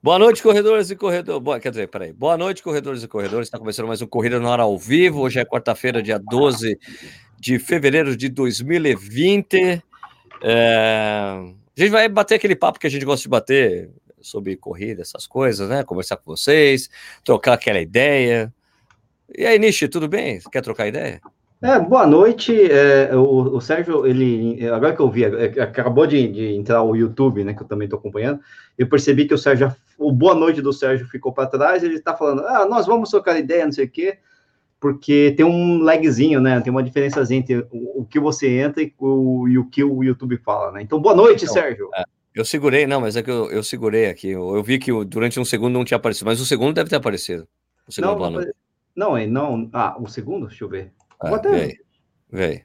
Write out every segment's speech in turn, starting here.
Boa noite, corredores e corredores. Boa, quer dizer, peraí. Boa noite, corredores e corredores. Está começando mais um Corrida no Ar ao vivo. Hoje é quarta-feira, dia 12 de fevereiro de 2020. É... A gente vai bater aquele papo que a gente gosta de bater sobre corrida, essas coisas, né? Conversar com vocês, trocar aquela ideia. E aí, Nishi, tudo bem? Quer trocar ideia? É, boa noite. É, o, o, Sérgio, ele agora que eu vi, é, acabou de, de, entrar o YouTube, né? Que eu também estou acompanhando. Eu percebi que o Sérgio, o boa noite do Sérgio ficou para trás. Ele está falando, ah, nós vamos trocar ideia, não sei o quê, porque tem um lagzinho, né? Tem uma diferença entre o, o que você entra e o, e o, que o YouTube fala, né? Então, boa noite, então, Sérgio. É, eu segurei, não, mas é que eu, eu segurei aqui. Eu, eu, vi que durante um segundo não tinha aparecido, mas o segundo deve ter aparecido. O segundo não, não, não, não. Ah, o segundo? Deixa eu ver. Ah, Vou até... Vem.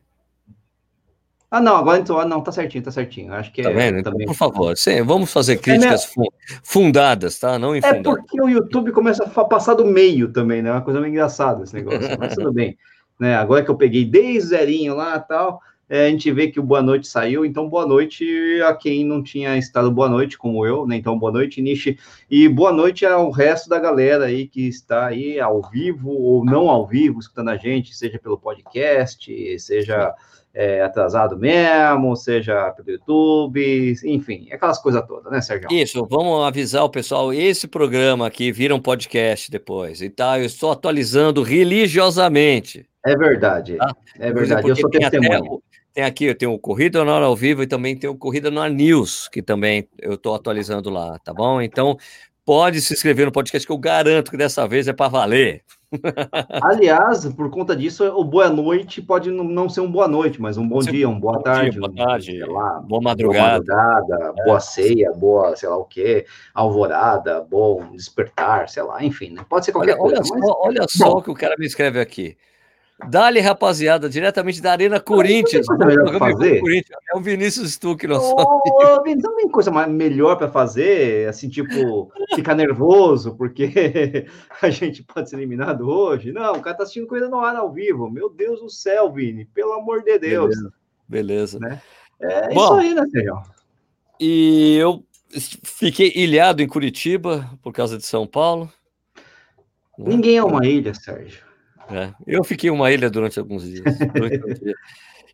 Ah, não, agora então, não, tá certinho, tá certinho. Acho que tá é. Vendo? Então, também... Por favor, sim, vamos fazer críticas é, fundadas, tá? Não infundadas. É porque o YouTube começa a passar do meio também, né? É uma coisa meio engraçada esse negócio, mas tudo bem. Né? Agora que eu peguei desde zerinho lá e tal, é, a gente vê que o Boa Noite saiu, então boa noite a quem não tinha estado boa noite, como eu, né? Então, boa noite, Nishi, e boa noite ao resto da galera aí que está aí ao vivo ou não ao vivo, escutando a gente, seja pelo podcast, seja é, atrasado mesmo, seja pelo YouTube, enfim, aquelas coisas todas, né, Sérgio? Isso, vamos avisar o pessoal, esse programa aqui vira um podcast depois, e tá, eu estou atualizando religiosamente. É verdade, tá? é verdade, eu sou testemunha. Tem aqui, eu tenho o Corrida no Ar ao Vivo e também tem o Corrida no Ar News, que também eu estou atualizando lá, tá bom? Então, pode se inscrever no podcast, que eu garanto que dessa vez é para valer. Aliás, por conta disso, o boa noite pode não ser um boa noite, mas um bom dia, um boa tarde. Dia, boa tarde, lá, boa madrugada. Boa, madrugada é. boa ceia, boa, sei lá o quê, alvorada, bom despertar, sei lá, enfim, né? pode ser qualquer olha, coisa. Olha, mas... só, olha só o que o cara me escreve aqui. Dali, rapaziada, diretamente da Arena Corinthians. Corinthians. É o Vinícius Stuck, nosso oh, Vinícius, não tem coisa melhor para fazer, assim, tipo, ficar nervoso, porque a gente pode ser eliminado hoje. Não, o cara tá assistindo coisa no ar ao vivo. Meu Deus do céu, Vini, pelo amor de Deus. Beleza. Beleza. Né? É Bom, isso aí, né, Sérgio? E eu fiquei ilhado em Curitiba por causa de São Paulo. Ninguém é uma ilha, Sérgio. É, eu fiquei uma ilha durante alguns dias. Durante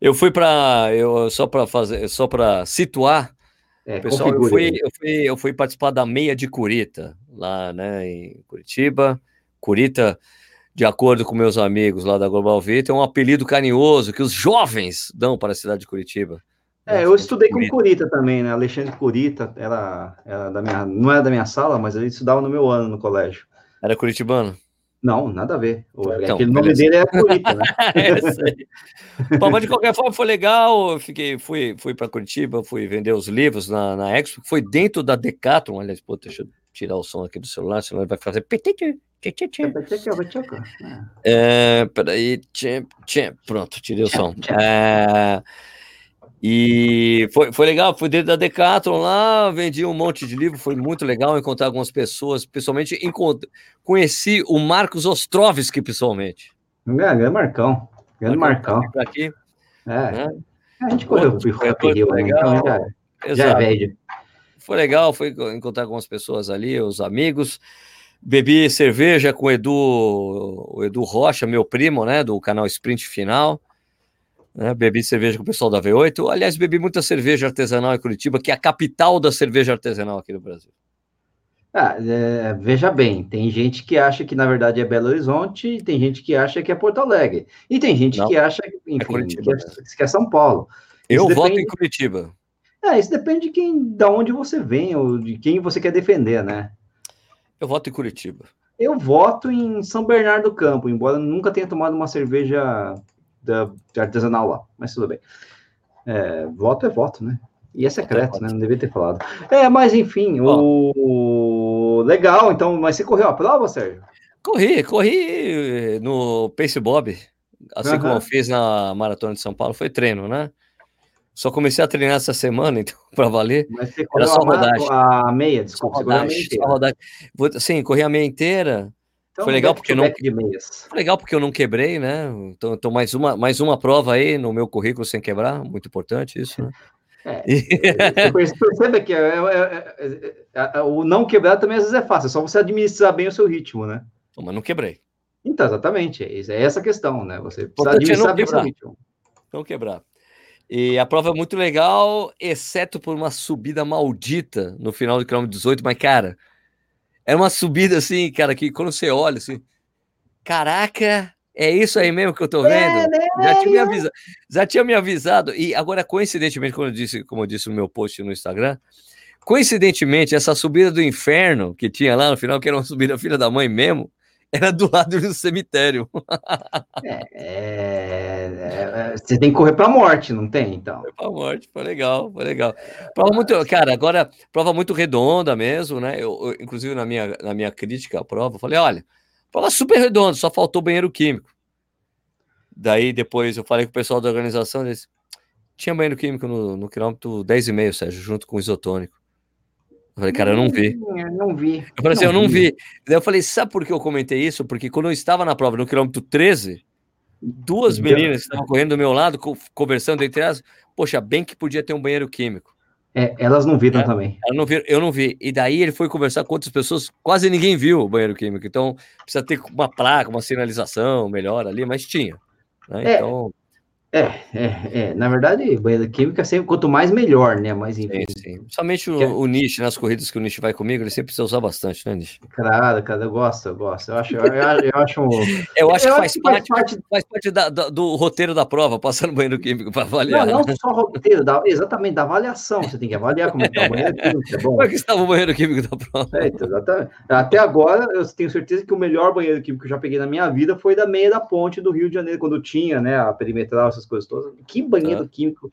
eu fui para eu só para fazer, só para situar, é, pessoal, eu fui, eu fui, eu fui participar da meia de Curita lá, né, em Curitiba. Curita, de acordo com meus amigos lá da Global Vita, é um apelido carinhoso que os jovens dão para a cidade de Curitiba. É, eu estudei com Curita também, né? Alexandre Curita, ela era da minha, não era da minha sala, mas ele estudava no meu ano no colégio. Era curitibano? Não, nada a ver. Então, Aquele nome dele é Curitiba, né? é Bom, mas de qualquer forma foi legal. Eu fiquei, fui, fui para Curitiba, fui vender os livros na, na Expo. Foi dentro da Decathlon. Aliás, pô, deixa eu tirar o som aqui do celular, senão ele vai fazer. É, peraí, pronto, tirei o som. É, e foi, foi legal, fui dentro da Decathlon lá, vendi um monte de livro, foi muito legal encontrar algumas pessoas, pessoalmente conheci o Marcos Ostrovski pessoalmente. É, grande Marcão, grande Marcão. Marcão. Aqui, é. Né? A gente correu o Rock Rio, né? legal. Então, já, já é velho. Foi legal, foi encontrar algumas pessoas ali, os amigos. Bebi cerveja com o Edu, o Edu Rocha, meu primo, né, do canal Sprint Final. Né? Bebi cerveja com o pessoal da V8. Aliás, bebi muita cerveja artesanal em Curitiba, que é a capital da cerveja artesanal aqui no Brasil. Ah, é, veja bem, tem gente que acha que na verdade é Belo Horizonte, tem gente que acha que é Porto Alegre, e tem gente Não, que acha é enfim, é Curitiba, que, é, que é São Paulo. Eu isso voto depende... em Curitiba. É, isso depende de quem, da onde você vem, ou de quem você quer defender, né? Eu voto em Curitiba. Eu voto em São Bernardo do Campo, embora nunca tenha tomado uma cerveja da, artesanal lá, mas tudo bem. É, voto é voto, né? E é secreto, é né? Não devia ter falado. É, mas enfim, o... legal, então, mas você correu a prova, Sérgio? Corri, corri no Pace Bob, assim uhum. como eu fiz na Maratona de São Paulo, foi treino, né? Só comecei a treinar essa semana, então, para valer. Mas você correu Era só a, rodagem. a meia, desculpa, só rodagem, a meia inteira. Sim, corri a meia inteira, então, foi legal porque não foi legal porque eu não quebrei, né? Então, então mais uma mais uma prova aí no meu currículo sem quebrar, muito importante isso, né? É, você percebe que é, é, é, o não quebrar também às vezes é fácil, é só você administrar bem o seu ritmo, né? Mas não quebrei. Então, exatamente, é essa a questão, né? Você precisa administrar bem o seu ritmo. Não quebrar. E a prova é muito legal, exceto por uma subida maldita no final do quilômetro 18, mas, cara, era uma subida assim, cara, que quando você olha assim, caraca, é isso aí mesmo que eu tô vendo? É, né? já, tinha me avisado, já tinha me avisado. E agora, coincidentemente, como eu disse, como eu disse no meu post no Instagram, coincidentemente, essa subida do inferno que tinha lá no final, que era uma subida filha da mãe mesmo, era do lado do cemitério. É, é, é, você tem que correr para a morte, não tem? Então. Para a morte, foi legal, foi legal. Prova muito, cara, agora prova muito redonda mesmo, né? Eu, eu, inclusive na minha, na minha crítica à prova, eu falei, olha, Fala super redondo, só faltou banheiro químico. Daí depois eu falei com o pessoal da organização, eles tinha banheiro químico no, no quilômetro 10,5, Sérgio, junto com isotônico. Eu falei, cara, eu não vi. Eu não vi. Eu falei assim, não eu não vi. vi. Daí eu falei, sabe por que eu comentei isso? Porque quando eu estava na prova, no quilômetro 13, duas meninas que estavam correndo do meu lado, conversando entre elas, poxa, bem que podia ter um banheiro químico. É, elas não viram é, também. Não viram, eu não vi. E daí ele foi conversar com outras pessoas, quase ninguém viu o banheiro químico. Então precisa ter uma placa, uma sinalização melhor ali, mas tinha. Né? É, então. É, é, é. Na verdade, banheira química sempre, quanto mais melhor, né? Mais enfim. Sim, sim. Somente o, é... o Nish, nas corridas que o Nish vai comigo, ele sempre precisa usar bastante, né, Nish? Claro, cara, eu gosto, eu gosto. Eu acho, eu, eu acho um... Eu acho que faz, parte, faz parte, faz parte da, da, do roteiro da prova, passando banheiro químico para avaliar. Não, não só roteiro, da, exatamente, da avaliação. Você tem que avaliar como está o banheiro químico, é bom. Como é que estava o banheiro químico da prova? É, então, exatamente. Até agora, eu tenho certeza que o melhor banheiro químico que eu já peguei na minha vida foi da meia da ponte do Rio de Janeiro, quando tinha, né, a perimetral, essas coisas todas. Que banheiro tá. químico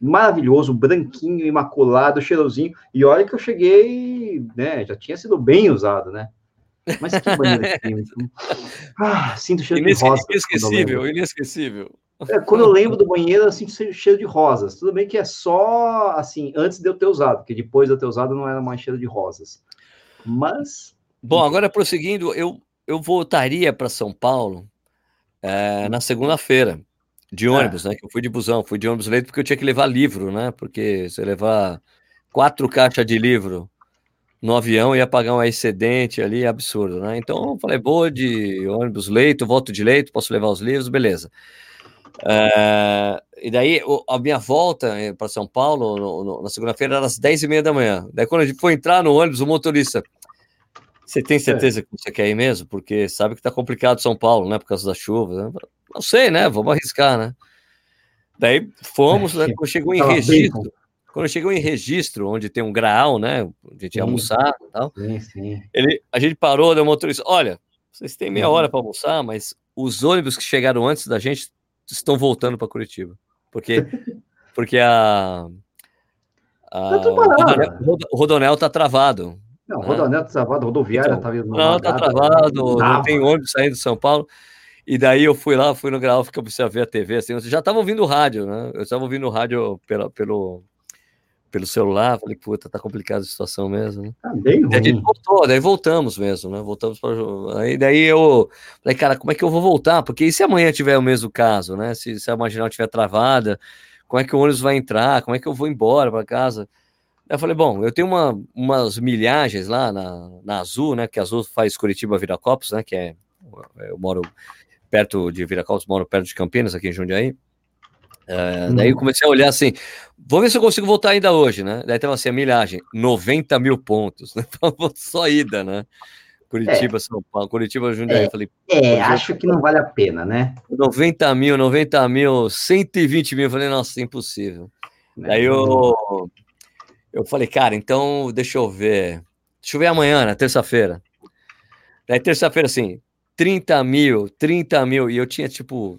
maravilhoso, branquinho, imaculado, cheirosinho. E olha que eu cheguei, né? Já tinha sido bem usado, né? Mas que banheiro químico. Ah, sinto cheiro Inesque de rosas. Inesquecível, inesquecível. É, quando eu lembro do banheiro, eu sinto cheiro de rosas. Tudo bem que é só assim, antes de eu ter usado, porque depois de eu ter usado não era mais cheiro de rosas. Mas. Bom, agora prosseguindo, eu, eu voltaria para São Paulo é, na segunda-feira de é. ônibus, é. né? Que eu fui de busão, fui de ônibus leito porque eu tinha que levar livro, né? Porque se levar quatro caixas de livro no avião ia pagar um excedente ali absurdo, né? Então eu falei, vou de ônibus leito, volto de leito, posso levar os livros, beleza. É, e daí a minha volta eh, para São Paulo no, no, na segunda-feira era às 10 e meia da manhã. Daí quando a gente foi entrar no ônibus, o motorista, você tem certeza é. que você quer ir mesmo? Porque sabe que tá complicado São Paulo, né? Por causa da chuva. Né? Não sei, né? Vamos arriscar, né? Daí fomos, né? Quando chegou em registro, quando chegou em registro, onde tem um graal, né? A gente ia almoçar e tal. Sim, sim. Ele, a gente parou, deu motorista. Olha, vocês têm meia hora para almoçar, mas os ônibus que chegaram antes da gente estão voltando para Curitiba. Porque, porque a. a o, rodonel, o rodonel tá travado. Não, o rodonel tá travado, rodoviária então, tá vindo. Não, tá travado, não tem ônibus saindo de São Paulo. E daí eu fui lá, fui no grau, fiquei observando a TV, assim, eu já estava ouvindo o rádio, né? Eu estava ouvindo o rádio pela, pelo, pelo celular, falei, puta, tá complicada a situação mesmo, né? Tá bem ruim. Daí a gente voltou, daí voltamos mesmo, né? Voltamos para aí daí eu falei, cara, como é que eu vou voltar? Porque e se amanhã tiver o mesmo caso, né? Se, se a marginal estiver travada, como é que o ônibus vai entrar? Como é que eu vou embora para casa? Eu falei, bom, eu tenho uma, umas milhagens lá na, na Azul, né? Que a Azul faz Curitiba Viracopos, né? Que é eu moro perto de Viracopos, moro perto de Campinas, aqui em Jundiaí. É, daí eu uhum. comecei a olhar assim, vou ver se eu consigo voltar ainda hoje, né? Daí tava assim, a milhagem, 90 mil pontos, né? Só ida, né? Curitiba, é. São Paulo, Curitiba, Jundiaí. É, falei, é acho que não vale a pena, né? 90 mil, 90 mil, 120 mil. Eu falei, nossa, impossível. É. Daí eu, eu falei, cara, então deixa eu ver. Deixa eu ver amanhã, na terça-feira. Daí terça-feira, assim, 30 mil, 30 mil, e eu tinha tipo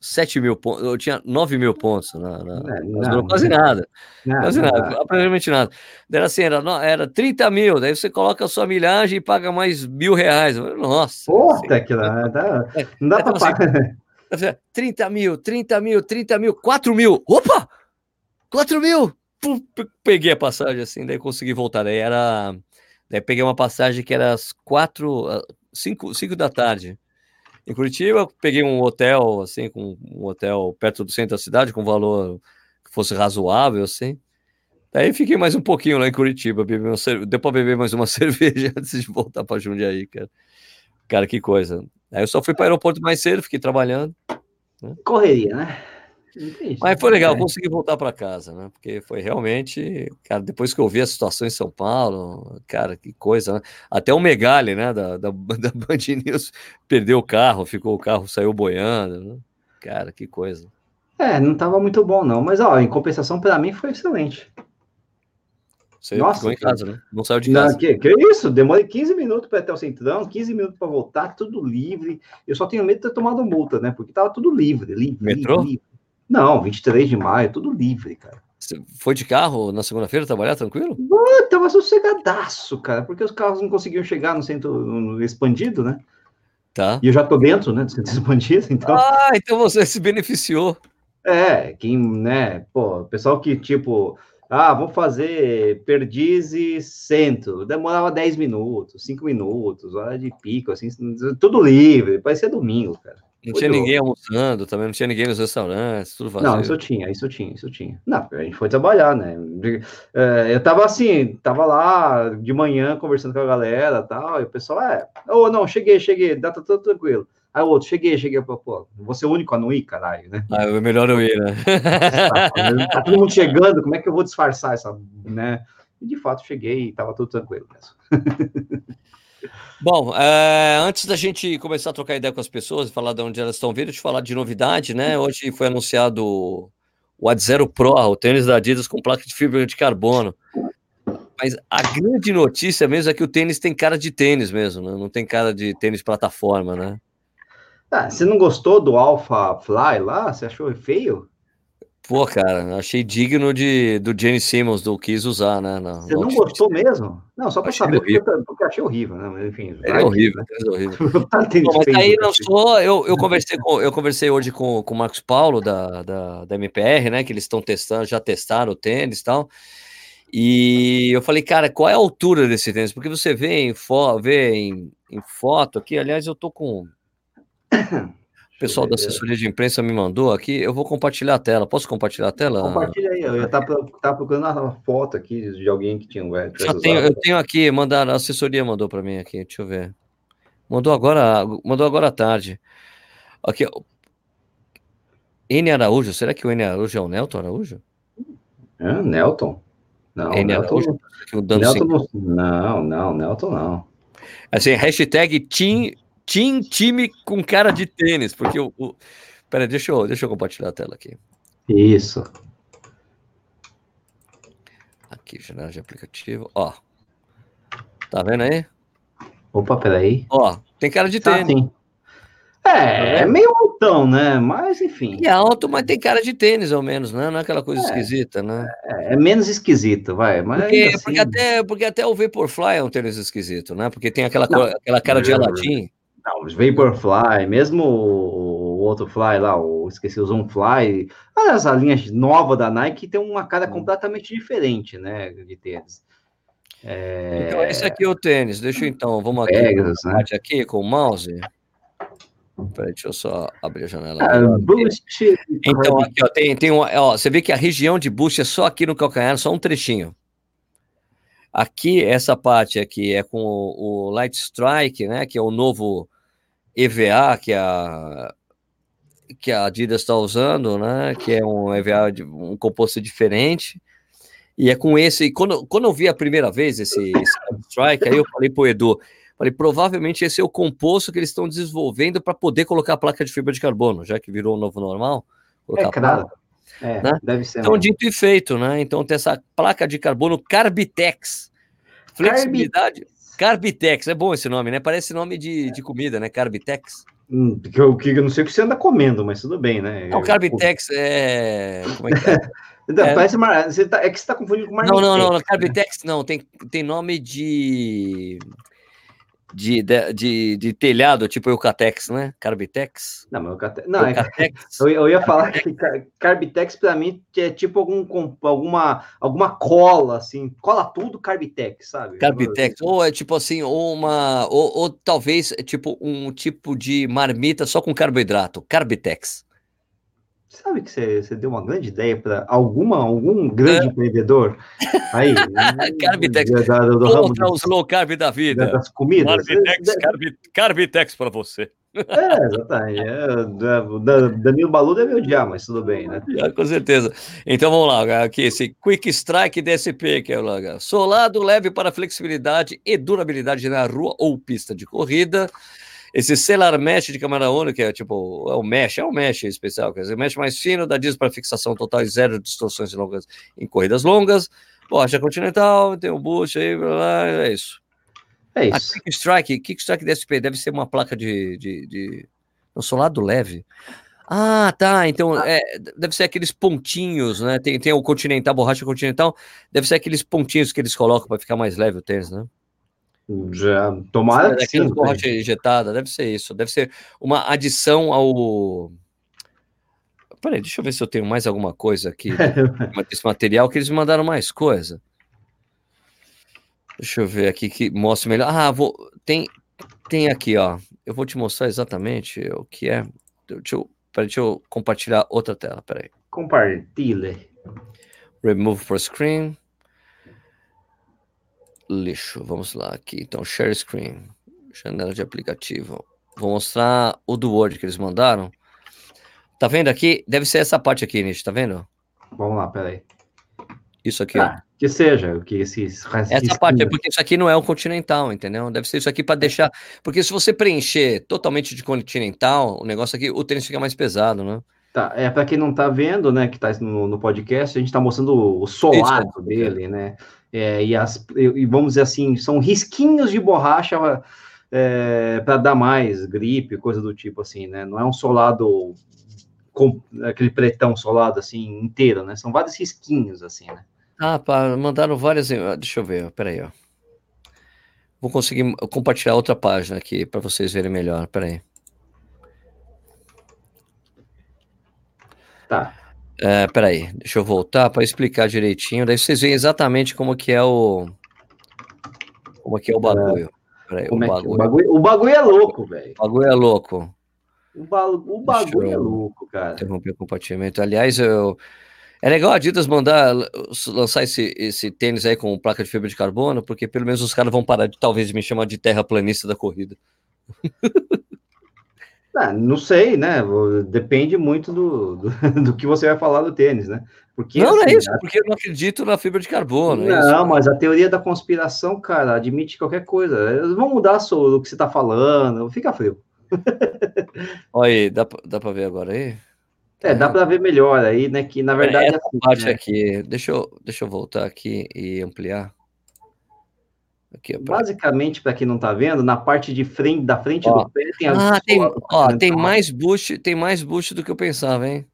7 mil pontos, eu tinha 9 mil pontos, na, na, é, não, quase não, nada, não, quase nada, aparentemente nada. Era assim, era, era 30 mil, daí você coloca a sua milhagem e paga mais mil reais. Nossa. Puta assim, que lá, dá, não dá pra pagar. Assim, 30 mil, 30 mil, 30 mil, 4 mil, opa! 4 mil! Pum, peguei a passagem assim, daí consegui voltar. Daí era. Daí peguei uma passagem que era às 4, 5, 5 da tarde. Em Curitiba, peguei um hotel, assim, com um hotel perto do centro da cidade, com valor fosse razoável, assim. Daí fiquei mais um pouquinho lá em Curitiba, bebi uma cerve... deu para beber mais uma cerveja antes de voltar para Jundiaí, cara. Cara, que coisa. Aí eu só fui para o aeroporto mais cedo, fiquei trabalhando. Né? Correria, né? Mas foi legal, consegui voltar para casa, né? Porque foi realmente, cara, depois que eu vi a situação em São Paulo, cara, que coisa, né? Até o Megali, né, da, da, da Band News, perdeu o carro, ficou o carro, saiu boiando, né? Cara, que coisa. É, não estava muito bom, não. Mas, ó, em compensação, para mim foi excelente. Você Nossa, ficou em casa, né? Não saiu de casa. Não, que, que isso? Demorei 15 minutos para até o Centrão, 15 minutos para voltar, tudo livre. Eu só tenho medo de ter tomado multa, né? Porque tava tudo livre, livre. Metrô? Livre. Não, 23 de maio, tudo livre, cara. Você foi de carro na segunda-feira trabalhar tranquilo? Uh, tava sossegadaço, cara, porque os carros não conseguiam chegar no centro no expandido, né? Tá. E eu já tô dentro, né, do centro expandido, então. Ah, então você se beneficiou. É, quem, né, pô, pessoal que, tipo, ah, vou fazer Perdizes Centro. Demorava 10 minutos, 5 minutos, hora de pico, assim, tudo livre. Parecia domingo, cara. Não tinha ninguém almoçando, também não tinha ninguém nos restaurantes, tudo vazio. Não, isso eu tinha, isso eu tinha, isso eu tinha. Não, a gente foi trabalhar, né? É, eu tava assim, tava lá de manhã conversando com a galera e tal, e o pessoal, é, ô, oh, não, cheguei, cheguei, dá tá tudo tranquilo. Aí o outro, cheguei, cheguei, pô, vou ser o único a não ir, caralho, né? Ah, é melhor não ir, né? tá, todo mundo chegando, como é que eu vou disfarçar essa, né? E de fato cheguei e tava tudo tranquilo mesmo. Bom, é, antes da gente começar a trocar ideia com as pessoas falar de onde elas estão vindo, te falar de novidade, né? Hoje foi anunciado o Ad Zero Pro, o tênis da Adidas com placa de fibra de carbono. Mas a grande notícia mesmo é que o tênis tem cara de tênis mesmo, né? Não tem cara de tênis plataforma, né? Ah, você não gostou do Alpha Fly lá? Você achou feio? Pô, cara, achei digno de, do Jenny Simmons, do quis usar, né? No, Você não gostou mesmo? Não, só para saber, porque, porque, achei horrível, né? Mas, enfim. É horrível, é horrível. tá Bom, mas aí não sou. Eu, eu, conversei com, eu conversei hoje com, com o Marcos Paulo, da, da, da MPR, né? Que eles estão testando, já testaram o tênis e tal. E eu falei, cara, qual é a altura desse tênis? Porque você vê em, fo vê em, em foto aqui, aliás, eu tô com pessoal da assessoria de imprensa me mandou aqui. Eu vou compartilhar a tela. Posso compartilhar a tela? Compartilha aí. Eu já estava procurando a foto aqui de alguém que tinha um velho. Tenho, eu tenho aqui, mandaram, a assessoria mandou para mim aqui. Deixa eu ver. Mandou agora, mandou agora à tarde. Aqui, N Araújo. Será que o N Araújo é o Nelton Araújo? É, Nelton. Não, N Nelton, Araújo. Nelton não, não, Nelton não. Assim, hashtag Team Team, time com cara de tênis, porque o. o... Peraí, deixa eu, deixa eu compartilhar a tela aqui. Isso. Aqui, janela de aplicativo. Ó. Tá vendo aí? Opa, peraí. Ó, tem cara de tá, tênis. Tá, é, é meio altão, né? Mas enfim. É alto, mas tem cara de tênis, ao menos, né? Não é aquela coisa é, esquisita, né? É, é, menos esquisito, vai. Mas porque, assim... porque, até, porque até o Vaporfly é um tênis esquisito, né? Porque tem aquela, aquela cara de Aladdin. Não, os Vaporfly, mesmo o outro Fly lá, o, esqueci o Zoom Fly, essa linha nova da Nike tem uma cara hum. completamente diferente, né, de tênis. É... Então, esse aqui é o tênis. Deixa eu então, vamos aqui, Pegasus, né? aqui com o mouse. Peraí, deixa eu só abrir a janela. Ah, boost. Então, aqui, ó, tem, tem uma, ó, você vê que a região de boost é só aqui no calcanhar, só um trechinho. Aqui, essa parte aqui é com o, o Light Strike, né, que é o novo EVA que a, que a Adidas está usando, né, que é um EVA, de, um composto diferente, e é com esse, quando, quando eu vi a primeira vez esse, esse Strike, aí eu falei para o Edu, falei, provavelmente esse é o composto que eles estão desenvolvendo para poder colocar a placa de fibra de carbono, já que virou o novo normal. É, claro. É, né? deve ser. Então, dito e feito, né? Então, tem essa placa de carbono Carbitex. Flexibilidade. Carbitex, é bom esse nome, né? Parece nome de, de comida, né? Carbitex. Hum, que eu, que eu não sei o que você anda comendo, mas tudo bem, né? Não, Carbitex é. Como é que é? Não, é... Parece mar... você tá... é que você está confundindo com Marmitex. Não, não, não, Carbitex não, tem, tem nome de de, de, de, de, telhado, tipo Eucatex, né? Carbitex? Não, mas Eucatex. Não, é Eucatex. Eu, eu, ia falar que Carbitex para mim é tipo algum, alguma, alguma cola, assim, cola tudo Carbitex, sabe? Carbitex, ou é tipo assim, ou uma, ou, ou talvez é tipo um tipo de marmita só com carboidrato, Carbitex. Sabe que você, você deu uma grande ideia para alguma algum grande é. empreendedor aí? Carbitex. Da, do, do Contra os low carb da vida. Das comidas. Carbitex, Carb, Carbitex para você. É, exatamente. É, da, Danilo Balu deve odiar, mas tudo bem, né? É, com certeza. Então vamos lá, aqui esse Quick Strike DSP, que é o solado leve para flexibilidade e durabilidade na rua ou pista de corrida. Esse Celar Mesh de câmara única, que é tipo, é o mesh, é um mesh especial, quer dizer, mesh mais fino, dá dias para fixação total e zero distorções longas em corridas longas. Borracha continental, tem um boost aí, blá, blá, é isso. É isso. A Kick Strike, Kick Strike DSP deve ser uma placa de, de, de... no solado leve. Ah, tá. Então, ah. é, deve ser aqueles pontinhos, né? Tem, tem o Continental, borracha Continental, deve ser aqueles pontinhos que eles colocam para ficar mais leve o tênis, né? Já, tomara que sim. Borracha injetada, deve ser isso. Deve ser uma adição ao. Peraí, deixa eu ver se eu tenho mais alguma coisa aqui desse material que eles me mandaram mais coisa. Deixa eu ver aqui que mostra melhor. Ah, vou. Tem, tem aqui, ó. Eu vou te mostrar exatamente o que é. Deixa eu, peraí, deixa eu compartilhar outra tela. Peraí. Compartilhe. Remove for screen lixo. Vamos lá aqui. Então, share screen, janela de aplicativo. Vou mostrar o do Word que eles mandaram. Tá vendo aqui? Deve ser essa parte aqui, Nish, tá vendo? Vamos lá, peraí. Isso aqui, ah, ó. Que seja, que esse. Essa parte é porque isso aqui não é o continental, entendeu? Deve ser isso aqui para deixar. Porque se você preencher totalmente de continental, o negócio aqui, o tênis fica mais pesado, né? Tá, é para quem não tá vendo, né, que tá no, no podcast, a gente tá mostrando o solado isso, dele, né? É, e, as, e, vamos dizer assim, são risquinhos de borracha é, para dar mais gripe, coisa do tipo assim, né? Não é um solado com aquele pretão solado assim inteiro, né? São vários risquinhos assim, né? Ah, pá, mandaram várias. Deixa eu ver, peraí, ó. Vou conseguir compartilhar outra página aqui para vocês verem melhor. Peraí. Tá. É, peraí, deixa eu voltar para explicar direitinho. Daí vocês veem exatamente como que é o. Como que é o bagulho. Peraí, o, é bagulho... o, bagulho... o bagulho é louco, velho. O bagulho é louco. O, ba... o bagulho é louco, cara. Interromper o compartilhamento. Aliás, eu. É legal a Adidas mandar lançar esse, esse tênis aí com placa de fibra de carbono, porque pelo menos os caras vão parar de talvez me chamar de terraplanista da corrida. Ah, não sei, né? Depende muito do, do, do, que você vai falar do tênis, né? Porque, não, assim, não é assim, isso, a... porque eu não acredito na fibra de carbono. Não, é mas a teoria da conspiração, cara, admite qualquer coisa. Eles vão mudar sobre o que você está falando, fica frio. Olha aí, dá, dá para ver agora aí? É, dá para ver melhor aí, né? Que na verdade. É, essa assim, parte né? aqui, deixa eu, deixa eu voltar aqui e ampliar. Aqui, Basicamente, para quem não está vendo, na parte de frente da frente ó, do pé tem Ah, tem, ó, tem mais boost, tem mais boost do que eu pensava, hein?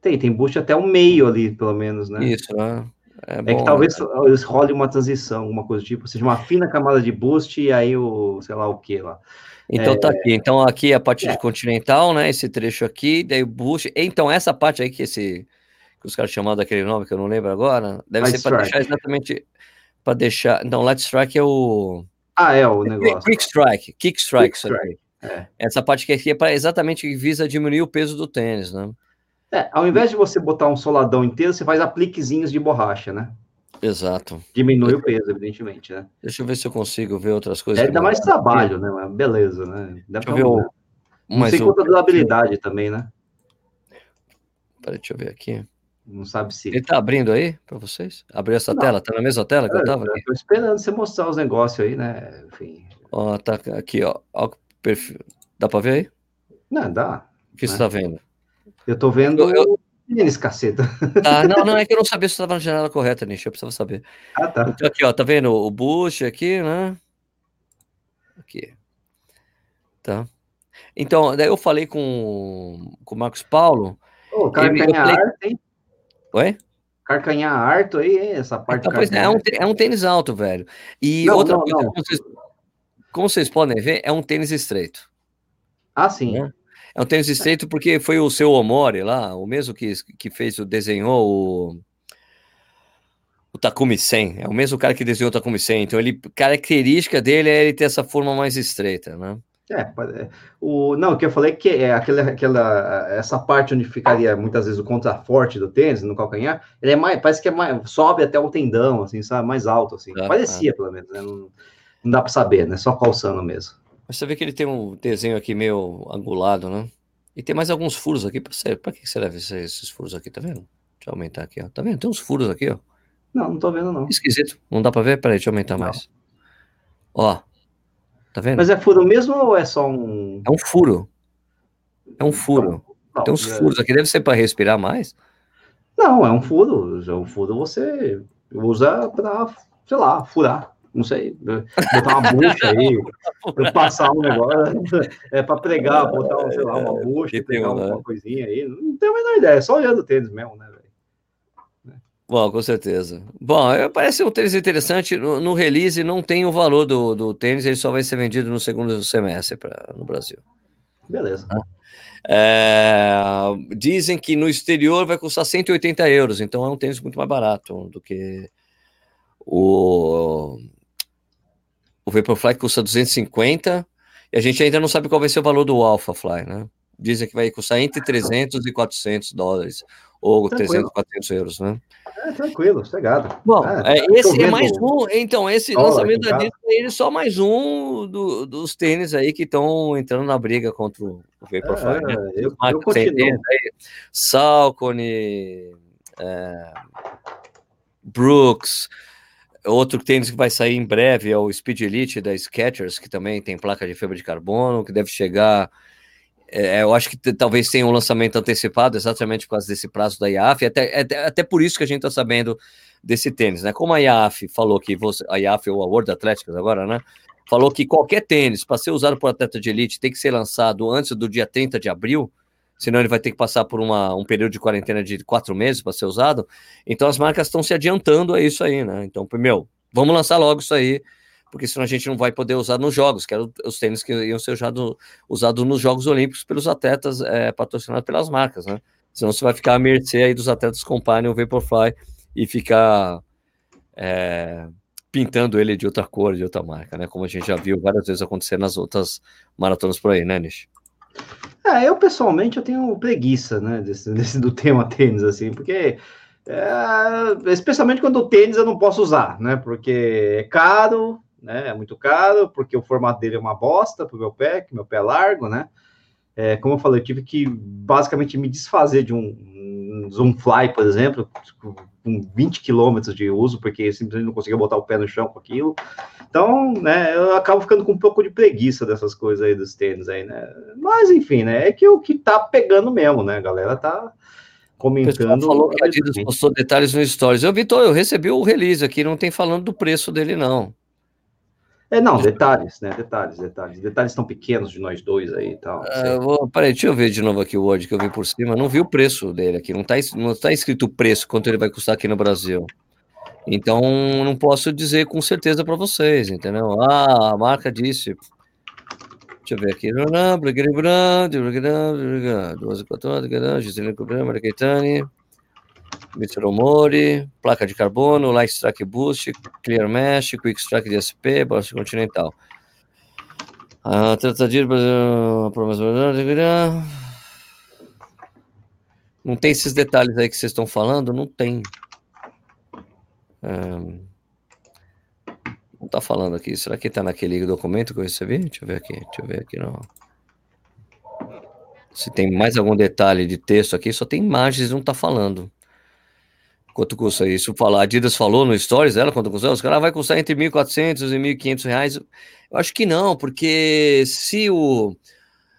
Tem, tem boost até o meio ali, pelo menos, né? Isso, né? É, bom, é que talvez né? eles rolem uma transição, alguma coisa do tipo, seja uma fina camada de boost e aí o, sei lá o que lá. Então é... tá aqui. Então aqui a parte é. de continental, né? Esse trecho aqui, daí o boost. Então essa parte aí que esse que os caras chamaram daquele nome que eu não lembro agora, deve ser para deixar exatamente para deixar. Então, Light Strike é o. Ah, é o negócio. Quick Strike, Kick Strike. Quick strike. É. Essa parte aqui é para exatamente visa diminuir o peso do tênis, né? É, ao invés de você botar um soladão inteiro, você faz apliquezinhos de borracha, né? Exato. Diminui o peso, evidentemente, né? Deixa eu ver se eu consigo ver outras coisas. É, dá mais trabalho, né? Beleza, né? Dá deixa eu ver o... Não sei quanto a durabilidade também, né? Peraí, deixa eu ver aqui. Não sabe se. Ele tá abrindo aí para vocês? Abriu essa não. tela? Tá na mesma tela que é, eu tava? Aqui? Eu tô esperando você mostrar os negócios aí, né? Enfim. Ó, tá aqui, ó. ó perfil. Dá para ver aí? Não, dá. O que né? você tá vendo? Eu tô vendo eu, tênis, caceta. Ah, não, não, é que eu não sabia se estava na janela correta, Nish, eu precisava saber. Ah, tá. Então, aqui, ó, tá vendo o Bush aqui, né? Aqui. Tá. Então, daí eu falei com, com o Marcos Paulo. Ô, oh, cara, tem arte, hein? Oi? Carcanhar harto aí, essa parte então, é, é, um, é um tênis alto, velho. E não, outra não, coisa, não. Como, vocês, como, vocês, podem ver, é um tênis estreito. Ah, sim. Né? É um tênis estreito porque foi o seu Omori lá, o mesmo que, que fez, o desenhou o, o Takumi 100. É o mesmo cara que desenhou o Takumi 100. Então, ele, característica dele é ele ter essa forma mais estreita, né? É, é, o, não, o que eu falei é que é aquela, aquela, essa parte onde ficaria muitas vezes o contraforte do tênis, no calcanhar, ele é mais, parece que é mais, sobe até o tendão, assim, sabe, mais alto, assim, é, parecia, é. pelo menos, né? não, não, dá para saber, né, só calçando mesmo. Mas você vê que ele tem um desenho aqui meio angulado, né, e tem mais alguns furos aqui, para que serve esses furos aqui, tá vendo? Deixa eu aumentar aqui, ó, tá vendo? Tem uns furos aqui, ó. Não, não tô vendo, não. Esquisito, não dá para ver? Peraí, deixa eu aumentar não. mais. Ó, Tá vendo? Mas é furo mesmo ou é só um. É um furo. É um furo. Não, Tem uns é... furos aqui, deve ser para respirar mais. Não, é um furo. É um furo você usa para, sei lá, furar. Não sei, botar uma bucha aí, passar um negócio, é para pregar, botar, sei lá, uma bucha, pegar uma, coisinha aí. Não tenho a menor ideia, é só olhando o tênis mesmo, né? Bom, com certeza. Bom, parece um tênis interessante. No, no, release não tem o valor do, do tênis, ele só vai ser vendido no segundo semestre pra, no Brasil. Beleza. É, dizem que no exterior vai custar 180 euros, então é um tênis muito mais barato do que o, o Vaporfly custa 250 e a gente ainda não sabe qual vai ser o valor do Alphafly, né? Dizem que vai custar entre 300 e 400 dólares, ou Tranquilo. 300, 400 euros, né? É, tranquilo, sossegado. Bom, é, é esse é mais um. Então, esse lançamento da Disney ele é só mais um do, dos tênis aí que estão entrando na briga contra o Vaporfly. É, né? eu, eu continuo. Salcone, é, Brooks. Outro tênis que vai sair em breve é o Speed Elite da Skechers, que também tem placa de fibra de carbono, que deve chegar é, eu acho que talvez tenha um lançamento antecipado exatamente por causa desse prazo da IAF, até, até, até por isso que a gente está sabendo desse tênis, né? Como a IAF falou que você, a IAF ou a World Athletics agora, né? Falou que qualquer tênis para ser usado por atleta de elite tem que ser lançado antes do dia 30 de abril, senão ele vai ter que passar por uma, um período de quarentena de quatro meses para ser usado. Então as marcas estão se adiantando a isso aí, né? Então, meu, vamos lançar logo isso aí porque senão a gente não vai poder usar nos jogos, que eram os tênis que iam ser usados usado nos Jogos Olímpicos pelos atletas é, patrocinados pelas marcas, né? Senão você vai ficar à mercê aí dos atletas comprarem o Vaporfly e ficar é, pintando ele de outra cor, de outra marca, né? Como a gente já viu várias vezes acontecer nas outras maratonas por aí, né, Nish? É, eu pessoalmente eu tenho preguiça, né, desse, desse do tema tênis, assim, porque é, especialmente quando o tênis eu não posso usar, né? Porque é caro, né? É muito caro, porque o formato dele é uma bosta para o meu pé, que meu pé é largo, né? É, como eu falei, eu tive que basicamente me desfazer de um, um Zoom Fly, por exemplo, com 20 quilômetros de uso, porque simplesmente não conseguia botar o pé no chão com aquilo. Então, né, eu acabo ficando com um pouco de preguiça dessas coisas aí dos tênis aí, né? Mas, enfim, né, é que o que tá pegando mesmo, né, a galera tá comentando. O falou que a Adidas postou detalhes no Stories. Eu, Vitor, eu recebi o release aqui, não tem falando do preço dele, não. É, não, detalhes, né? Detalhes, detalhes. Detalhes tão pequenos de nós dois aí e tal. Uh, vou, peraí, deixa eu ver de novo aqui o Word que eu vi por cima. Não vi o preço dele aqui. Não está não tá escrito o preço, quanto ele vai custar aqui no Brasil. Então, não posso dizer com certeza para vocês, entendeu? Ah, a marca disse. Deixa eu ver aqui. 12, 14, Gisele Maria Caetani. Mr. Mori, placa de carbono, Light Strike Boost, Clear Mesh, Quick Strike DSP, Bosch Continental. Ah, tratadir não tem esses detalhes aí que vocês estão falando? Não tem. Um, não tá falando aqui. Será que tá naquele documento que eu recebi? Deixa eu ver aqui. Deixa eu ver aqui. Não. Se tem mais algum detalhe de texto aqui, só tem imagens, não tá falando. Quanto custa isso? Falar, a Adidas falou no Stories dela quanto custa? Os caras vai custar entre 1.400 e 1.500 reais. Eu acho que não, porque se o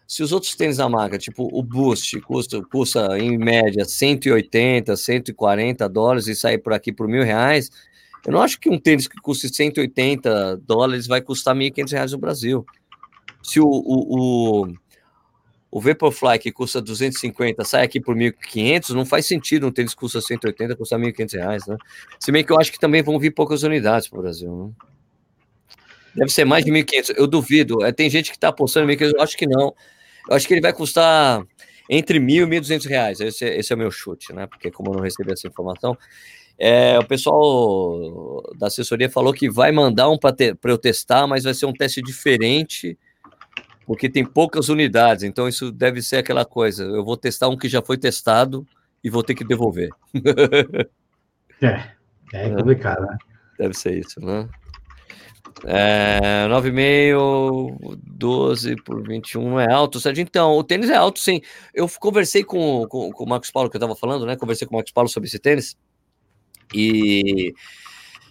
se os outros tênis da marca, tipo o Boost, custa, custa em média 180, 140 dólares e sair por aqui por mil reais, eu não acho que um tênis que custe 180 dólares vai custar 1.500 reais no Brasil. Se o, o, o o Vaporfly, que custa 250, sai aqui por 1.500, não faz sentido um tênis que custa 180, custar 1.500 reais, né? Se bem que eu acho que também vão vir poucas unidades para o Brasil, né? Deve ser mais de 1.500, eu duvido. É, tem gente que está apostando 1.500, eu acho que não. Eu acho que ele vai custar entre 1.000 e 1.200 reais, esse, é, esse é o meu chute, né? Porque como eu não recebi essa informação, é, o pessoal da assessoria falou que vai mandar um para eu testar, mas vai ser um teste diferente porque tem poucas unidades, então isso deve ser aquela coisa. Eu vou testar um que já foi testado e vou ter que devolver. é, é complicado, né? Deve ser isso, né? É, 9,5, 12 por 21 não é alto, Sérgio. Então, o tênis é alto, sim. Eu conversei com, com, com o Marcos Paulo, que eu estava falando, né? Conversei com o Marcos Paulo sobre esse tênis. E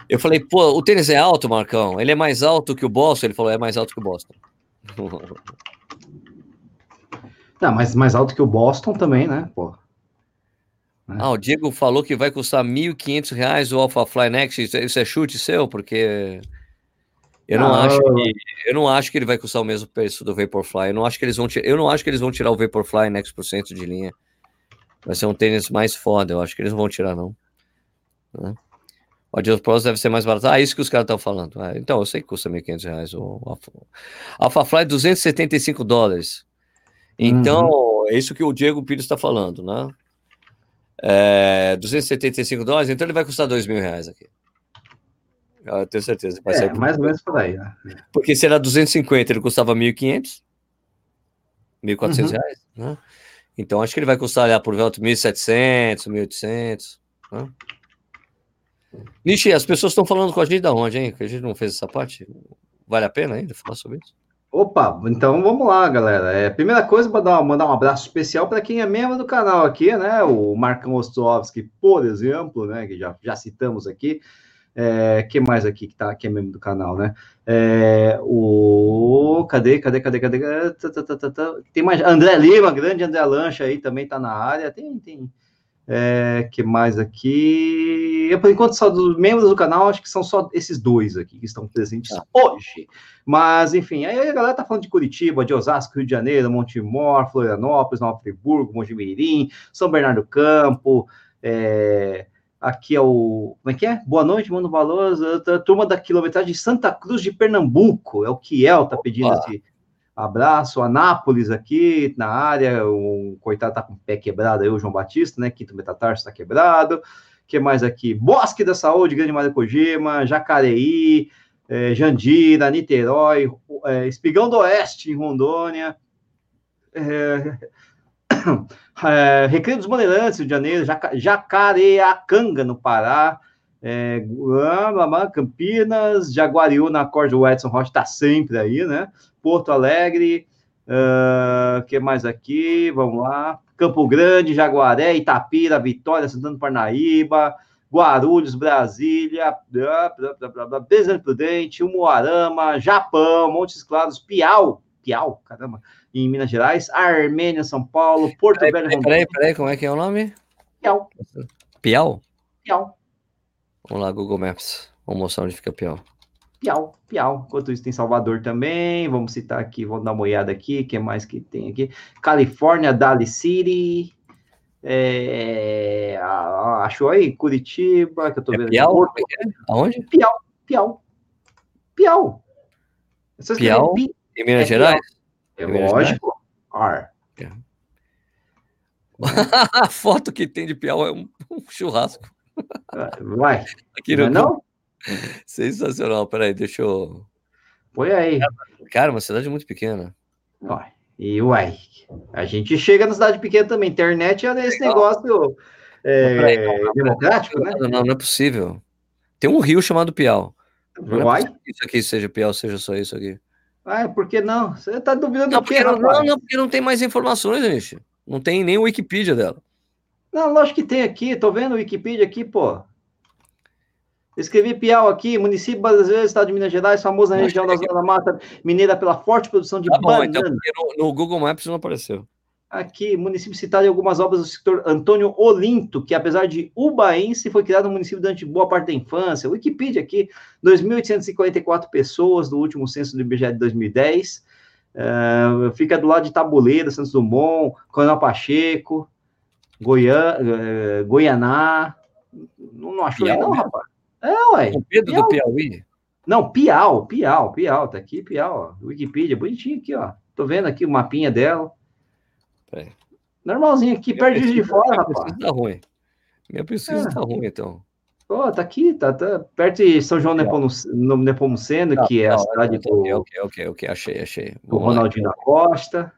eu falei, pô, o tênis é alto, Marcão? Ele é mais alto que o Boston? Ele falou, é mais alto que o Boston. Não, mas mais alto que o Boston também, né? Pô. Né? Ah, o Diego falou que vai custar R$ 1.500 o Alpha Fly Next. Isso é chute seu? Porque eu não, acho que, eu não acho que ele vai custar o mesmo preço do Vaporfly. Eu não acho que eles vão tirar, eu não acho que eles vão tirar o Vaporfly Next por cento de linha. Vai ser um tênis mais foda. Eu acho que eles não vão tirar não. Né? O Adidas Pro deve ser mais barato. Ah, isso que os caras estão falando. Ah, então, eu sei que custa 1.500 reais o Alpha. Alpha Fly 275 dólares. Então, uhum. é isso que o Diego Pires está falando, né? É, 275 dólares, então ele vai custar 2 mil reais aqui. Eu tenho certeza. Vai é, mais ou menos por aí. Né? Porque se era 250, ele custava 1.500, 1.400 uhum. reais, né? Então acho que ele vai custar lá por volta de 1.700, 1.800, né? Nishi, as pessoas estão falando com a gente da onde, hein? Que a gente não fez essa parte. Vale a pena ainda falar sobre isso? Opa, então vamos lá, galera. É, primeira coisa, mandar, mandar um abraço especial para quem é membro do canal aqui, né? O Marcão Ostrovski, por exemplo, né? Que já, já citamos aqui. É, mais aqui que tá que é membro do canal, né? É, o cadê, cadê, cadê, cadê? Tem mais André Lima, grande André Lancha aí também tá na área. Tem, tem é, que mais aqui? Eu, por enquanto, só dos membros do canal, acho que são só esses dois aqui que estão presentes ah. hoje. Mas, enfim, aí a galera tá falando de Curitiba, de Osasco, Rio de Janeiro, Montemor, Florianópolis, Nova Friburgo, Mojimirim, São Bernardo do Campo, é, aqui é o. Como é que é? Boa noite, Mano Valoso. Turma da quilometragem de Santa Cruz de Pernambuco. É o Kiel tá pedindo Opa. esse Abraço, Anápolis aqui na área, o coitado tá com o pé quebrado aí, o João Batista, né? Quinto metatarso tá quebrado. que mais aqui? Bosque da Saúde, Grande Maria Kojima, Jacareí, é, Jandira, Niterói, é, Espigão do Oeste, em Rondônia, é, Recreio dos Bandeirantes, Rio de Janeiro, Jaca, Jacareacanga, no Pará, é, Campinas, Jaguariúna, Acorde, o Edson Rocha está sempre aí, né? Porto Alegre, uh, que mais aqui? Vamos lá. Campo Grande, Jaguaré, Itapira, Vitória, Santana Parnaíba, Guarulhos, Brasília, Presidente Prudente, Umuarama, Japão, Montes Claros, Piau, Piau, caramba, em Minas Gerais, Armênia, São Paulo, Porto peraí, Velho. Peraí, peraí, peraí, como é que é o nome? Piau. Piau? Piau. Vamos lá, Google Maps. Vamos mostrar onde fica Piau. Piau, Piau. Enquanto isso, tem Salvador também. Vamos citar aqui, vamos dar uma olhada aqui. O que mais que tem aqui? Califórnia, Dali City. É, achou aí? Curitiba, que eu tô é vendo. Piau? Porto. É? Aonde? Piau, Piau. Piau. Essas Piau? Pi... Em Minas é Gerais? É lógico. Ar. É. a foto que tem de Piau é um, um churrasco. Vai. Aqui no... não? Sensacional. Peraí, deixa eu. Põe aí. Cara, uma cidade muito pequena. Uai. E uai, a gente chega na cidade pequena também. Internet é esse negócio é, não, não, democrático, né? Não, não é possível. Tem um rio chamado Piau. Não uai? É isso aqui seja Piau, seja só isso aqui. Ah, por que não? Você tá duvidando não, do não, não, não, porque não tem mais informações, gente. Não tem nem o Wikipedia dela. Não, lógico que tem aqui. Tô vendo o Wikipedia aqui, pô. Escrevi Piau aqui, município brasileiro, estado de Minas Gerais, famoso na região da Zona da Mata Mineira pela forte produção de tá bom, banana. Então, no, no, Google Maps não apareceu. Aqui, município citado em algumas obras do setor Antônio Olinto, que apesar de ubaense, foi criado no município durante boa parte da infância. Wikipedia aqui, 2.844 pessoas do último censo do IBGE de 2010. Uh, fica do lado de Tabuleiro, Santos Dumont, Coronel Pacheco, Goiânia, uh, Goianá. Não, não achou aí, não, rapaz? É, ué. O Pedro Piau. do Piauí? Não, Piau, Piau, Piau, tá aqui, Piau, ó. Wikipedia, bonitinho aqui, ó. Tô vendo aqui o mapinha dela. Peraí. Normalzinho aqui, perto de fora, rapaz. Tá ruim. Minha pesquisa é. tá ruim, então. Oh, tá aqui, tá, tá perto de São João Nepomuceno, não, que é não, a cidade do. Ok, ok, ok, ok, achei, achei. Do Ronaldinho da Costa.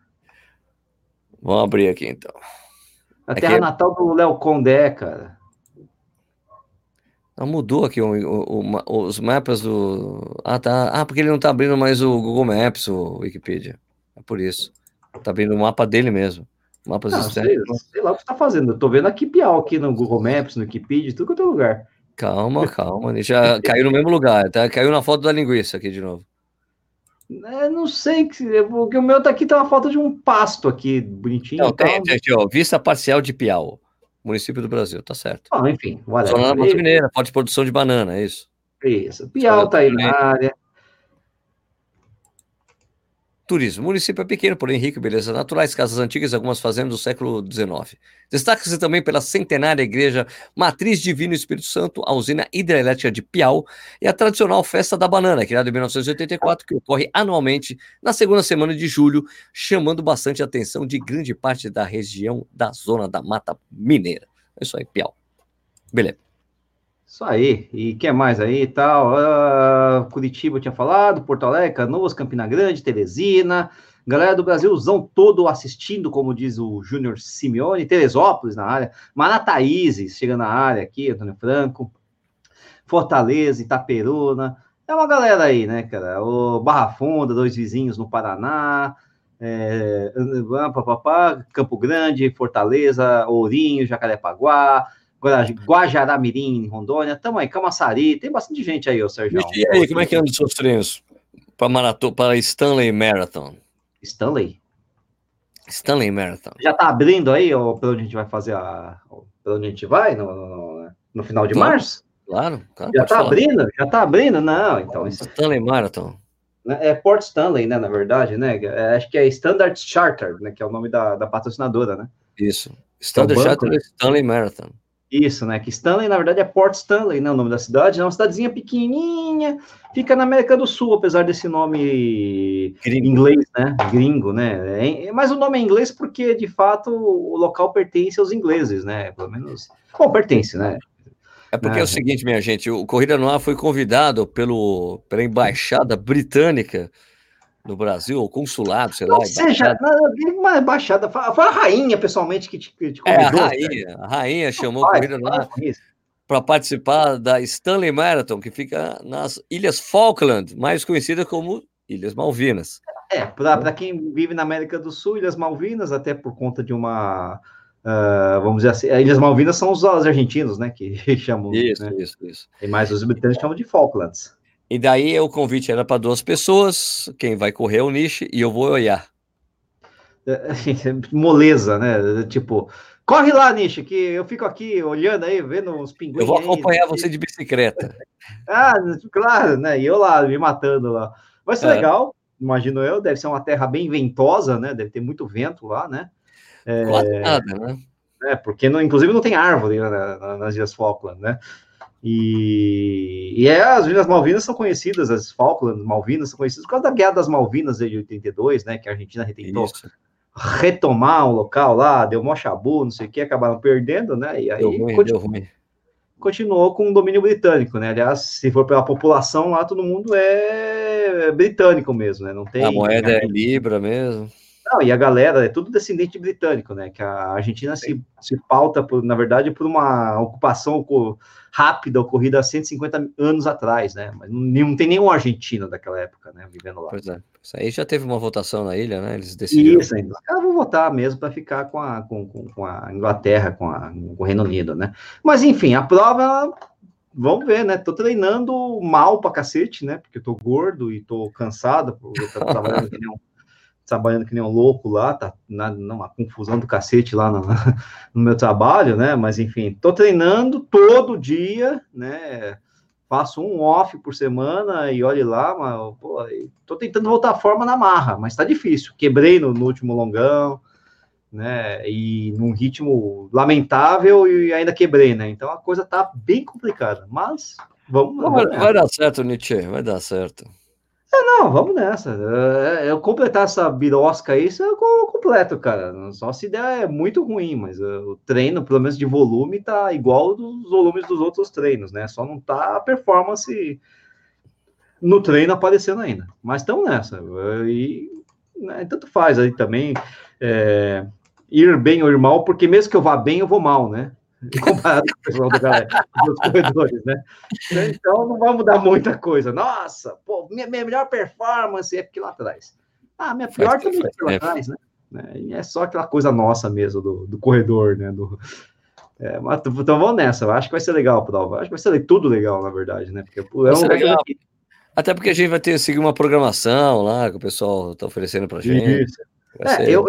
Vamos abrir aqui então. A terra aqui... natal do Léo Condé, cara. Não, mudou aqui o, o, o, os mapas do. Ah, tá. Ah, porque ele não tá abrindo mais o Google Maps, o Wikipedia. É por isso. Tá abrindo o mapa dele mesmo. Mapas não, sei, sei, lá o que você tá fazendo. Eu tô vendo aqui Piau aqui no Google Maps, no Wikipedia, tudo quanto é lugar. Calma, calma. Ele já caiu no mesmo lugar, tá? Caiu na foto da linguiça aqui de novo. É, não sei, porque o meu tá aqui, tá uma foto de um pasto aqui, bonitinho. Não, tem, tem aqui, ó, vista parcial de Piau, município do Brasil, tá certo. Ah, enfim, Zona da Mineira, pode produção de banana, é isso. Isso, Piau tá aí na área. Turismo. O município é pequeno, porém rico, belezas naturais, casas antigas e algumas fazendas do século XIX. Destaca-se também pela centenária igreja Matriz Divino Espírito Santo, a usina hidrelétrica de Piau e a tradicional Festa da Banana, criada em 1984, que ocorre anualmente na segunda semana de julho, chamando bastante a atenção de grande parte da região da zona da Mata Mineira. É isso aí, Piau. Beleza. Isso aí. E que mais aí e tal? Uh, Curitiba eu tinha falado, Porto Alegre, Canoas, Campina Grande, Teresina. Galera do Brasilzão todo assistindo, como diz o Júnior Simeone. Teresópolis na área. Manataízes chegando na área aqui, Antônio Franco. Fortaleza, Itaperuna. É uma galera aí, né, cara? O Barra Funda, dois vizinhos no Paraná. É, Campo Grande, Fortaleza, Ourinho, Jacarepaguá, Guajará-Mirim, Rondônia, tamo aí, Camaçari, tem bastante gente aí, ô Sérgio. E aí, como é que anda os seus treinos para maratona, para Stanley Marathon? Stanley? Stanley Marathon. Já tá abrindo aí, ou para onde a gente vai fazer a. Para onde a gente vai? No, no, no final de claro, março? Claro, claro. Já tá falar. abrindo? Já tá abrindo? Não, então. Stanley Marathon. Né, é Port Stanley, né, na verdade, né? É, acho que é Standard Charter, né? Que é o nome da, da patrocinadora, né? Isso. Standard Charter Stanley Marathon. Isso, né? Que Stanley, na verdade, é Port Stanley, né? O nome da cidade. É uma cidadezinha pequenininha, fica na América do Sul, apesar desse nome Gringo. inglês, né? Gringo, né? É, mas o nome é inglês porque, de fato, o local pertence aos ingleses, né? Pelo menos. Bom, pertence, né? É porque é, é o seguinte, minha gente, o Corrida no Ar foi convidado pelo, pela Embaixada Britânica no Brasil, ou consulado, sei Não lá. seja, uma embaixada, foi a rainha pessoalmente que te, que te convidou. É, a rainha, a rainha chamou corrida lá para participar da Stanley Marathon, que fica nas Ilhas Falkland, mais conhecida como Ilhas Malvinas. É, para quem vive na América do Sul, Ilhas Malvinas, até por conta de uma. Uh, vamos dizer assim, Ilhas Malvinas são os, os argentinos, né? Que chamam. Isso, né, isso, isso. E mais os britânicos chamam de Falklands. E daí o convite era para duas pessoas, quem vai correr é o Nishi e eu vou olhar. É, moleza, né? Tipo, corre lá, Nishi, que eu fico aqui olhando aí, vendo os pinguins. Eu vou acompanhar aí, você de bicicleta. ah, claro, né? E eu lá, me matando lá. Vai ser é. legal, imagino eu. Deve ser uma terra bem ventosa, né? Deve ter muito vento lá, né? É, Quase nada, né? É, porque não, inclusive não tem árvore né, nas Ilhas Falkland, né? E, e é, as Ilhas Malvinas são conhecidas, as Falklands Malvinas são conhecidas por causa da Guerra das Malvinas de 82, né? Que a Argentina tentou Isso. retomar o local lá, deu mó chabu, não sei o que, acabaram perdendo, né? E aí deu ruim, continu... deu ruim. continuou com o domínio britânico, né? Aliás, se for pela população lá, todo mundo é britânico mesmo, né? Não tem. A moeda é Libra mesmo. Não, e a galera é tudo descendente britânico, né? Que a Argentina se, se pauta, por, na verdade, por uma ocupação rápida ocorrida há 150 anos atrás, né? Mas não, não tem nenhum argentino daquela época, né? Vivendo lá. Pois é. Isso aí já teve uma votação na ilha, né? Eles decidiram. Isso. Os caras vão votar mesmo para ficar com a, com, com, com, a Inglaterra, com, a, com o Reino Unido, né? Mas enfim, a prova. Vamos ver, né? Tô treinando mal pra cacete, né? Porque eu tô gordo e tô cansado, eu tô trabalhando que nem um trabalhando que nem um louco lá, tá na, numa confusão do cacete lá no, no, meu trabalho, né? Mas enfim, tô treinando todo dia, né? Faço um off por semana e olhe lá, mas pô, tô tentando voltar à forma na marra, mas tá difícil. Quebrei no, no último longão, né? E num ritmo lamentável e ainda quebrei, né? Então a coisa tá bem complicada, mas vamos. Vai, vai dar certo, Nietzsche, vai dar certo. É, não, vamos nessa. É, eu completar essa birosca aí, isso eu completo, cara. Só se der é muito ruim, mas uh, o treino, pelo menos de volume, tá igual dos volumes dos outros treinos, né? Só não tá a performance no treino aparecendo ainda. Mas estamos nessa. E né, tanto faz aí também é, ir bem ou ir mal, porque mesmo que eu vá bem, eu vou mal, né? comparado com o pessoal do galera, dos corredores, né? Então não vai mudar muita coisa. Nossa, pô, minha, minha melhor performance é aqui lá atrás. Ah, minha pior também é lá atrás, né? É, é só aquela coisa nossa mesmo do, do corredor, né? Do, é, mas, então vamos nessa, eu acho que vai ser legal a prova. Acho que vai ser tudo legal, na verdade, né? Porque é um legal. Até porque a gente vai ter que seguir uma programação lá que o pessoal está oferecendo para gente. Isso. É, eu,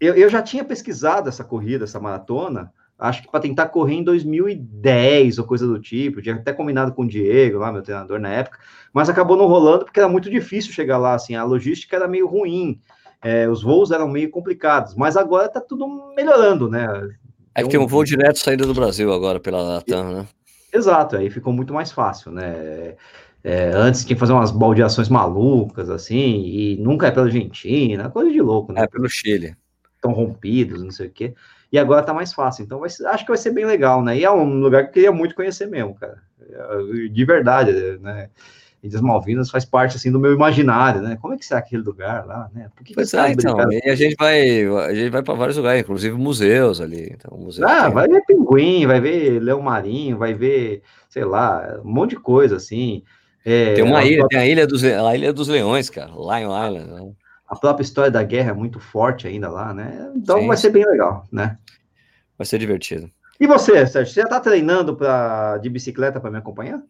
eu, eu já tinha pesquisado essa corrida, essa maratona, acho que para tentar correr em 2010 ou coisa do tipo, tinha até combinado com o Diego, lá, meu treinador na época, mas acabou não rolando porque era muito difícil chegar lá, assim, a logística era meio ruim, é, os voos eram meio complicados, mas agora tá tudo melhorando, né? É que tem um voo direto saindo do Brasil agora pela Latam, né? Exato, aí ficou muito mais fácil, né? É, antes tinha que fazer umas baldeações malucas, assim, e nunca é pela Argentina, coisa de louco, né? É pelo Chile. Estão rompidos, não sei o quê e agora tá mais fácil. Então, ser, acho que vai ser bem legal, né? E é um lugar que eu queria muito conhecer mesmo, cara. De verdade, né? Ilhas Malvinas faz parte, assim, do meu imaginário, né? Como é que será aquele lugar lá, né? Por que pois que é, então, e a gente vai, a gente vai para vários lugares, inclusive museus ali. Então, museu ah, vai ver pinguim, vai ver leão marinho, vai ver, sei lá, um monte de coisa, assim. É, tem uma ilha, tem a ilha, dos, a ilha dos Leões, cara, Lion Island. Né? A própria história da guerra é muito forte ainda lá, né? Então Sim. vai ser bem legal, né? Vai ser divertido. E você, Sérgio, você já está treinando pra, de bicicleta para me acompanhar?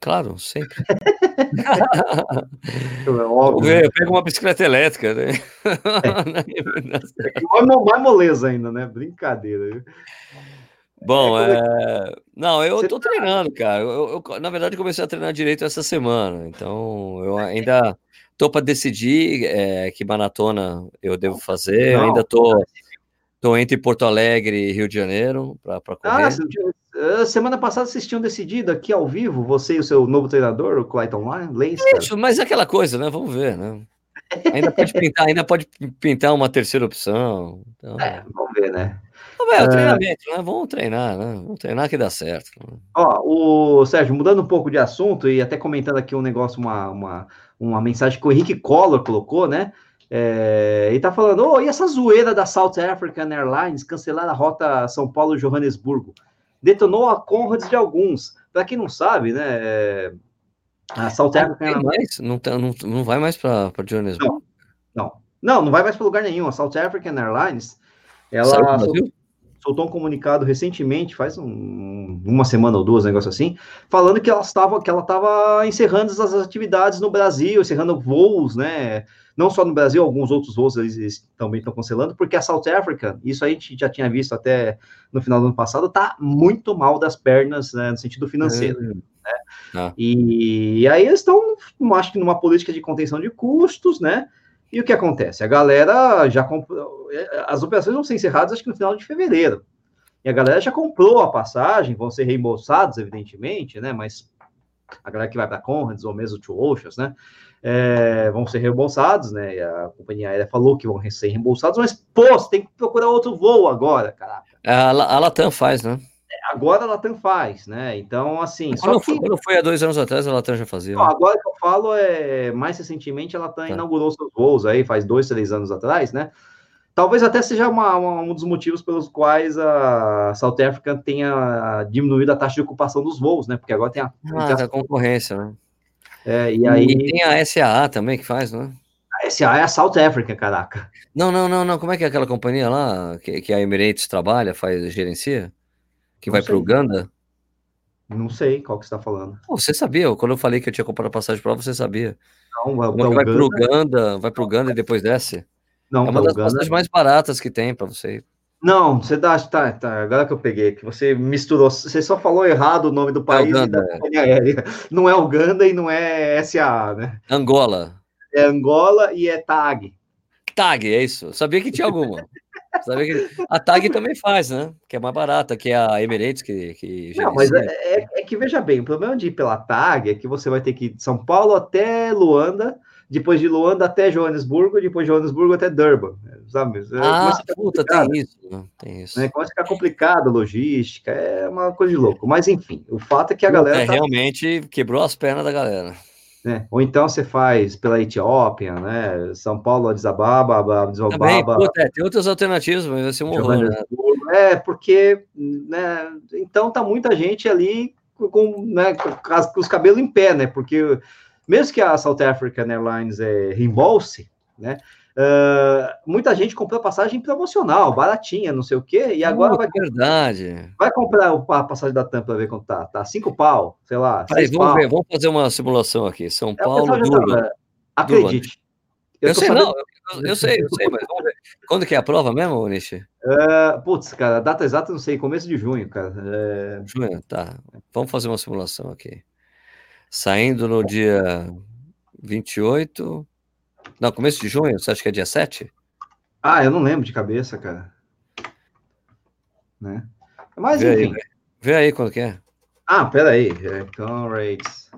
Claro, sempre. é óbvio. Eu pego uma bicicleta elétrica. Né? É. mais moleza ainda, né? Brincadeira. Bom, é, é... não, eu estou tá... treinando, cara. Eu, eu, na verdade, comecei a treinar direito essa semana, então eu ainda Tô para decidir é, que maratona eu devo fazer. Não, eu ainda tô, tô entre Porto Alegre e Rio de Janeiro para ah, correr. Ah, semana passada vocês tinham decidido aqui ao vivo, você e o seu novo treinador, o Clayton Lance. Isso, mas é aquela coisa, né? Vamos ver, né? Ainda pode pintar, ainda pode pintar uma terceira opção. Então... É, vamos ver, né? Vamos ver, o treinamento, né? Vamos treinar, né? Vamos treinar que dá certo. Ó, o Sérgio, mudando um pouco de assunto e até comentando aqui um negócio, uma, uma uma mensagem que o Henrique Collor colocou, né? É, ele tá falando, oh, e essa zoeira da South African Airlines cancelar a rota São Paulo-Johannesburgo? Detonou a Conrads de alguns. Para quem não sabe, né? É, a South não African Airlines. Não, tá, não, não vai mais para Johannesburgo? Não, não, não, não vai mais para lugar nenhum. A South African Airlines, ela soltou um comunicado recentemente, faz um, uma semana ou duas, um negócio assim, falando que ela estava que ela estava encerrando as atividades no Brasil, encerrando voos, né? Não só no Brasil, alguns outros voos eles, eles também estão cancelando, porque a South Africa, isso a gente já tinha visto até no final do ano passado, está muito mal das pernas, né, no sentido financeiro. É. Né? Ah. E, e aí eles estão, acho que numa política de contenção de custos, né? E o que acontece? A galera já comprou. É, as operações vão ser encerradas acho que no final de fevereiro. E a galera já comprou a passagem, vão ser reembolsados, evidentemente, né? Mas a galera que vai para Conrads ou mesmo Two Oceans, né? É, vão ser reembolsados, né? E a companhia aérea falou que vão ser reembolsados, mas, pô, você tem que procurar outro voo agora, caraca. A, a Latam faz, né? Agora a Latam faz, né? Então, assim. Quando, só que... quando foi há dois anos atrás, a Latam já fazia. Não, né? Agora que eu falo é mais recentemente a Latam tá. inaugurou seus voos aí, faz dois, três anos atrás, né? Talvez até seja uma, uma, um dos motivos pelos quais a South Africa tenha diminuído a taxa de ocupação dos voos, né? Porque agora tem a, ah, tem a concorrência, né? É, e aí. E tem a SAA também que faz, né? A SAA é a South Africa, caraca. Não, não, não, não. Como é que é aquela companhia lá que, que a Emirates trabalha, faz, gerencia? Que não vai para Uganda? Não sei qual que você está falando. Pô, você sabia? Quando eu falei que eu tinha comprado passagem para você sabia. Não, vai, para Uganda, vai para Uganda e depois desce. Não, é uma das Uganda... passagens mais baratas que tem para você. Não, você dá, tá, tá, agora que eu peguei, que você misturou, você só falou errado o nome do é país é Uganda, é. Não é Uganda e não é SA, né? Angola. É Angola e é TAG. TAG, é isso. sabia que tinha alguma. sabia que... A TAG também faz, né? Que é mais barata, que é a Emirates que. que Não, mas é, é, é, que veja bem, o problema de ir pela TAG é que você vai ter que ir de São Paulo até Luanda, depois de Luanda até Joanesburgo, depois de Joanesburgo até Durban. Sabe? É, ah, puta, tem isso. Né? Tem isso. Né? Começa a ficar complicado a logística, é uma coisa de louco. Mas enfim, o fato é que a galera. É, tá... Realmente quebrou as pernas da galera. Né? Ou então você faz pela Etiópia, né? São Paulo, Addis Ababa, Addis Ababa. É, tem outras alternativas, mas vai ser um horror, né? É, porque, né? Então tá muita gente ali com, né, com os cabelos em pé, né? Porque mesmo que a South African Airlines é, reembolse, né? Uh, muita gente comprou passagem promocional, baratinha, não sei o quê, e agora uh, vai. Verdade. Vai comprar a passagem da TAM para ver quanto tá. Tá cinco pau, sei lá. Peraí, vamos pau. ver, vamos fazer uma simulação aqui. São é, Paulo, Durban. Acredite. Eu, eu sei, sabendo... não, eu, eu, sei, eu sei, mas vamos ver. Quando que é a prova mesmo, Nishi? Uh, putz, cara, a data exata não sei, começo de junho, cara. É... Junho, tá. Vamos fazer uma simulação aqui. Saindo no dia 28, não, começo de junho, você acha que é dia 7? Ah, eu não lembro de cabeça, cara. Né? Mas, vê enfim. Aí, vê aí quando que é. Ah, peraí. É, Conrads.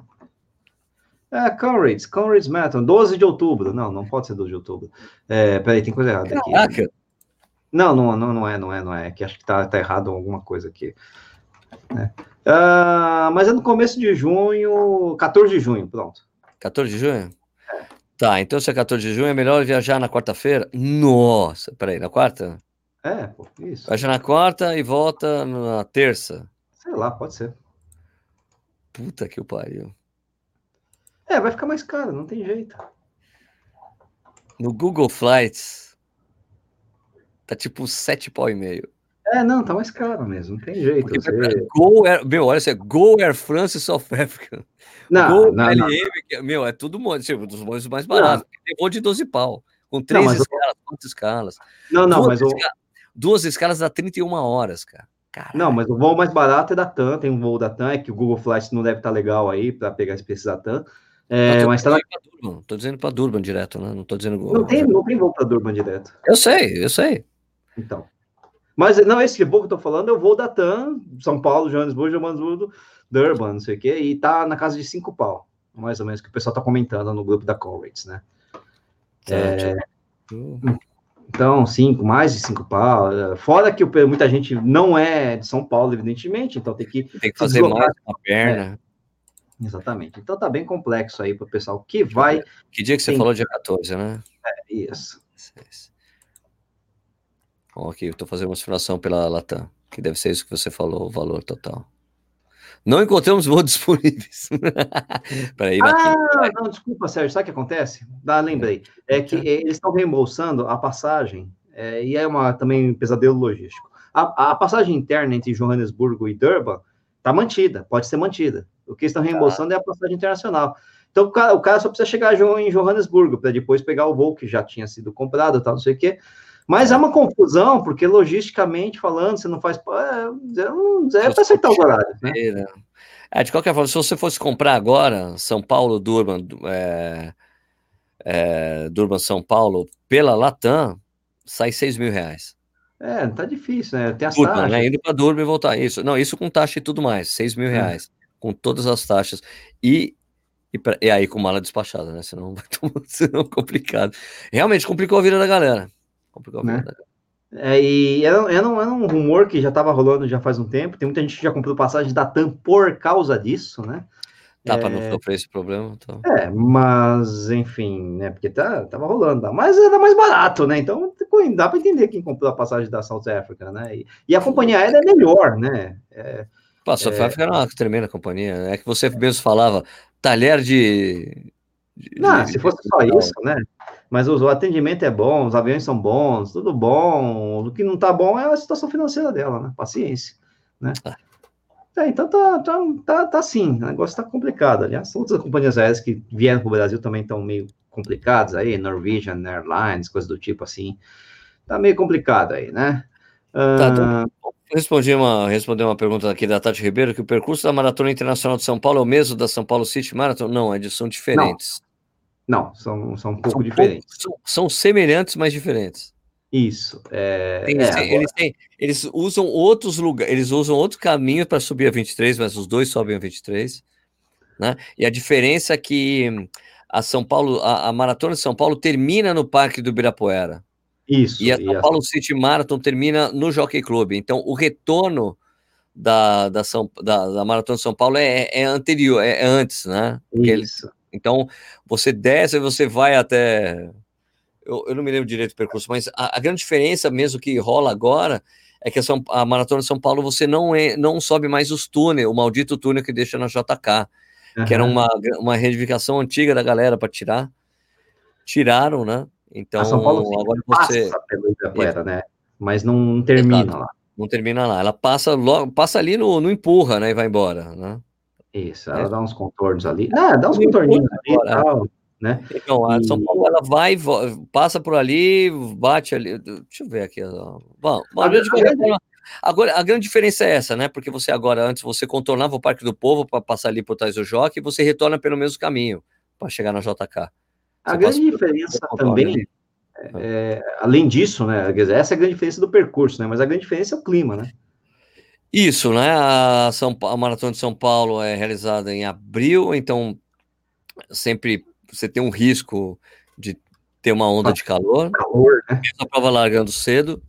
É, Conrads, Conrads Metal, 12 de outubro. Não, não pode ser 12 de outubro. É, peraí, tem coisa errada aqui. Caraca. Não, não, não, não é, não é, não é. Que acho que tá, tá errado alguma coisa aqui. É. Uh, mas é no começo de junho, 14 de junho, pronto. 14 de junho? Tá, então se é 14 de junho, é melhor viajar na quarta-feira? Nossa, peraí, na quarta? É, pô, isso. Viaja na quarta e volta na terça. Sei lá, pode ser. Puta que o pariu. É, vai ficar mais caro, não tem jeito. No Google Flights, tá tipo sete pau e meio. É, não, tá mais caro mesmo, não tem jeito. Porque, você... Go Air, meu, olha só, Go Air France South Africa. Não, Go não, LM, não. meu, é tudo tipo, dos voos mais baratos. Tem voo de 12 pau, com três não, escalas, eu... quantas escalas? Não, não, duas mas escalas, o... Duas escalas dá 31 horas, cara. Caralho. Não, mas o voo mais barato é da TAM, tem um voo da TAM, é que o Google Flights não deve estar legal aí para pegar esse preço da TAM. É, mas tá na... Durban, tô dizendo para Durban direto, né? Não tô dizendo. Não tem, não tem voo para Durban direto. Eu sei, eu sei. Então. Mas não, esse voo que eu tô falando é o voo da TAM, São Paulo, Joanesburgo, Joanesburgo, Durban, não sei o quê, e tá na casa de cinco pau, mais ou menos, que o pessoal tá comentando no grupo da Conrads, né? É, então, cinco, mais de cinco pau. É, fora que muita gente não é de São Paulo, evidentemente, então tem que. Tem que fazer mais uma perna. É, exatamente. Então tá bem complexo aí para o pessoal que vai. Que dia que você tem... falou? Dia 14, né? É, isso. isso. Bom, aqui, eu estou fazendo uma simulação pela Latam, que deve ser isso que você falou, o valor total. Não encontramos voos disponíveis. Peraí, ah, não, desculpa, Sérgio, sabe o que acontece? Ah, lembrei. É que eles estão reembolsando a passagem, é, e é uma, também um pesadelo logístico. A, a, passagem interna entre Johannesburgo e Durban está mantida, pode ser mantida. O que estão reembolsando ah. é a passagem internacional. Então, o cara, o cara só precisa chegar em Johannesburgo para depois pegar o voo que já tinha sido comprado, tal, não sei o quê. Mas é uma confusão, porque logisticamente falando, você não faz. É, é, é para acertar os horários. Né? É, de qualquer forma, se você fosse comprar agora São Paulo, Durban, é, é, Durban, São Paulo, pela Latam, sai 6 mil reais. É, tá difícil, né? Tem as Durban, taxas. Né? Indo para Durban e voltar. Isso. Não, isso com taxa e tudo mais, 6 mil é. reais. Com todas as taxas. E e, pra, e, aí com mala despachada, né? Senão vai tomar, senão complicado. Realmente complicou a vida da galera. Complicou né? É, e era, era, um, era um rumor que já estava rolando já faz um tempo. Tem muita gente que já comprou passagem da TAM por causa disso, né? Tá, é, para não sofrer esse problema. Então. É, mas, enfim, né? Porque tá, tava rolando. Mas era mais barato, né? Então dá para entender quem comprou a passagem da South Africa, né? E, e a companhia aérea é melhor, né? É, Pô, a South é... Africa era uma tremenda companhia. É que você mesmo falava, talher de. de não, de, se fosse só isso, né? Mas o, atendimento é bom, os aviões são bons, tudo bom. O que não tá bom é a situação financeira dela, né? Paciência, né? É, então tá, tá, tá, tá assim, o negócio tá complicado. Aliás, outras companhias aéreas que vieram para o Brasil também estão meio complicadas aí, Norwegian Airlines, coisas do tipo assim. Tá meio complicado aí, né? Tá, tá. Respondi uma, respondi uma pergunta aqui da Tati Ribeiro, que o percurso da Maratona Internacional de São Paulo é o mesmo da São Paulo City Marathon? Não, é são diferentes. Não. Não, são, são um pouco são diferentes. Pouco, são, são, semelhantes, mas diferentes. Isso. É, tem, é, agora... eles, têm, eles usam outros lugares, eles usam outro caminho para subir a 23, mas os dois sobem a 23. Né? E a diferença é que a São Paulo, a, a Maratona de São Paulo termina no Parque do Ibirapuera. Isso. E a São Paulo City Marathon termina no Jockey Club. Então, o retorno da, da, São, da, da Maratona de São Paulo é, é anterior, é, é, antes, né? Isso. Então, você desce e você vai até. Eu, eu não me lembro direito do percurso, mas a, a, grande diferença mesmo que rola agora é que a, São, a Maratona de São Paulo você não, é, não sobe mais os túneis, o maldito túnel que deixa na JK uhum. que era uma, uma reivindicação antiga da galera para tirar. Tiraram, né? Então, a São Paulo agora você passa pelo Ibirapuera, né? Mas não termina Exato. lá. Não termina lá. Ela passa logo, passa ali no, no empurra, né? E vai embora, né? Isso, ela é. dá uns contornos ali. Ah, dá uns contorninhos ali e tal, né? Então, a São Paulo, ela vai, passa por ali, bate ali. Deixa eu ver aqui. Bom, a, a, Agora, a grande diferença é essa, né? Porque você agora, antes, você contornava o Parque do Povo para passar ali por trás do Joque e você retorna pelo mesmo caminho para chegar na JK. a grande diferença também, é, é, além disso, né? Essa é a grande diferença do percurso, né? Mas a grande diferença é o clima, né? Isso, né? A, São, a Maratona de São Paulo é realizada em abril, então sempre você tem um risco de ter uma onda de calor. Calor, né? A prova largando cedo.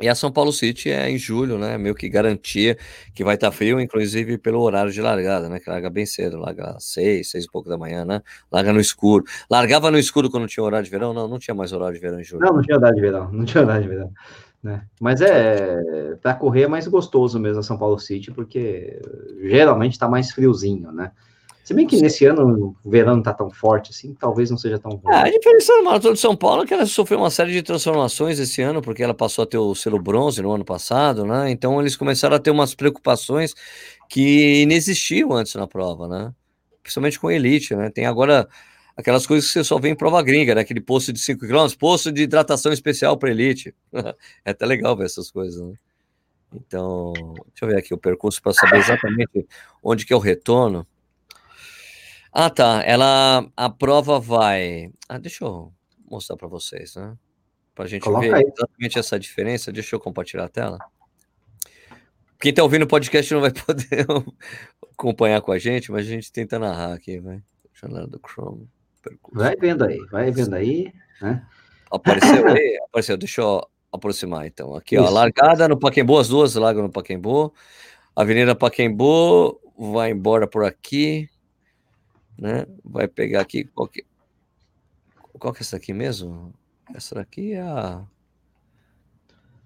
E a São Paulo City é em julho, né? Meio que garantia que vai estar tá frio, inclusive pelo horário de largada, né? Que larga bem cedo, larga seis, seis e pouco da manhã, né? Larga no escuro. Largava no escuro quando tinha horário de verão? Não, não tinha mais horário de verão em julho. Não, não tinha horário de verão, não tinha horário de verão. Né? Mas é para correr é mais gostoso mesmo a São Paulo City, porque geralmente está mais friozinho, né? Se bem que nesse ano o verão não está tão forte assim, talvez não seja tão ruim. É, a diferença da Maratona de São Paulo é que ela sofreu uma série de transformações esse ano, porque ela passou a ter o selo bronze no ano passado, né? Então eles começaram a ter umas preocupações que inexistiam antes na prova, né? Principalmente com elite, né? Tem agora aquelas coisas que você só vê em prova gringa, né? Aquele posto de 5 km, posto de hidratação especial para elite. é até legal ver essas coisas, né? Então, deixa eu ver aqui o percurso para saber exatamente onde que é o retorno. Ah, tá. Ela, a prova vai. Ah, deixa eu mostrar para vocês, né? Para a gente Coloca ver aí. exatamente essa diferença. Deixa eu compartilhar a tela. Quem está ouvindo o podcast não vai poder acompanhar com a gente, mas a gente tenta narrar aqui, vai. Janela do Chrome. Vai vendo aí, vai vendo aí, né? Apareceu aí? Apareceu. Deixa eu aproximar então. Aqui, Isso. ó, largada no Paquembu, as duas largam no Paquembu. Avenida Paquembu vai embora por aqui né? Vai pegar aqui qual que, qual que é essa aqui mesmo? Essa daqui é a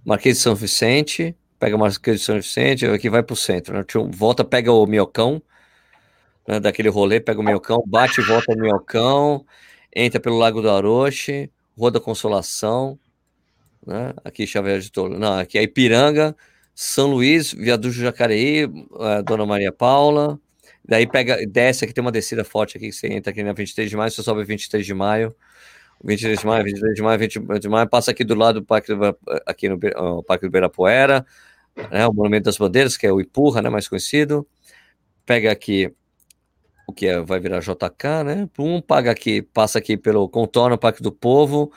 Marquês de São Vicente, pega Marquês de São Vicente, aqui vai para o centro, né? Volta, pega o Miocão, né? daquele rolê, pega o Miocão, bate e volta no Miocão, entra pelo Lago do Aroche, Roda Consolação, né? Aqui Xavier de Tolo, não, aqui é Ipiranga, São Luís, Viaduto Jacareí, é, Dona Maria Paula, Daí pega, desce aqui, tem uma descida forte aqui, que você entra aqui na 23 de maio, você sobe 23 de maio, 23 de maio, 23 de maio, 23 de maio, passa aqui do lado do Parque do, aqui no uh, Parque do Beirapuera, né, o Monumento das Bandeiras, que é o Ipurra, né, mais conhecido. Pega aqui o que é, vai virar JK, né? Um paga aqui, passa aqui pelo contorno Parque do Povo,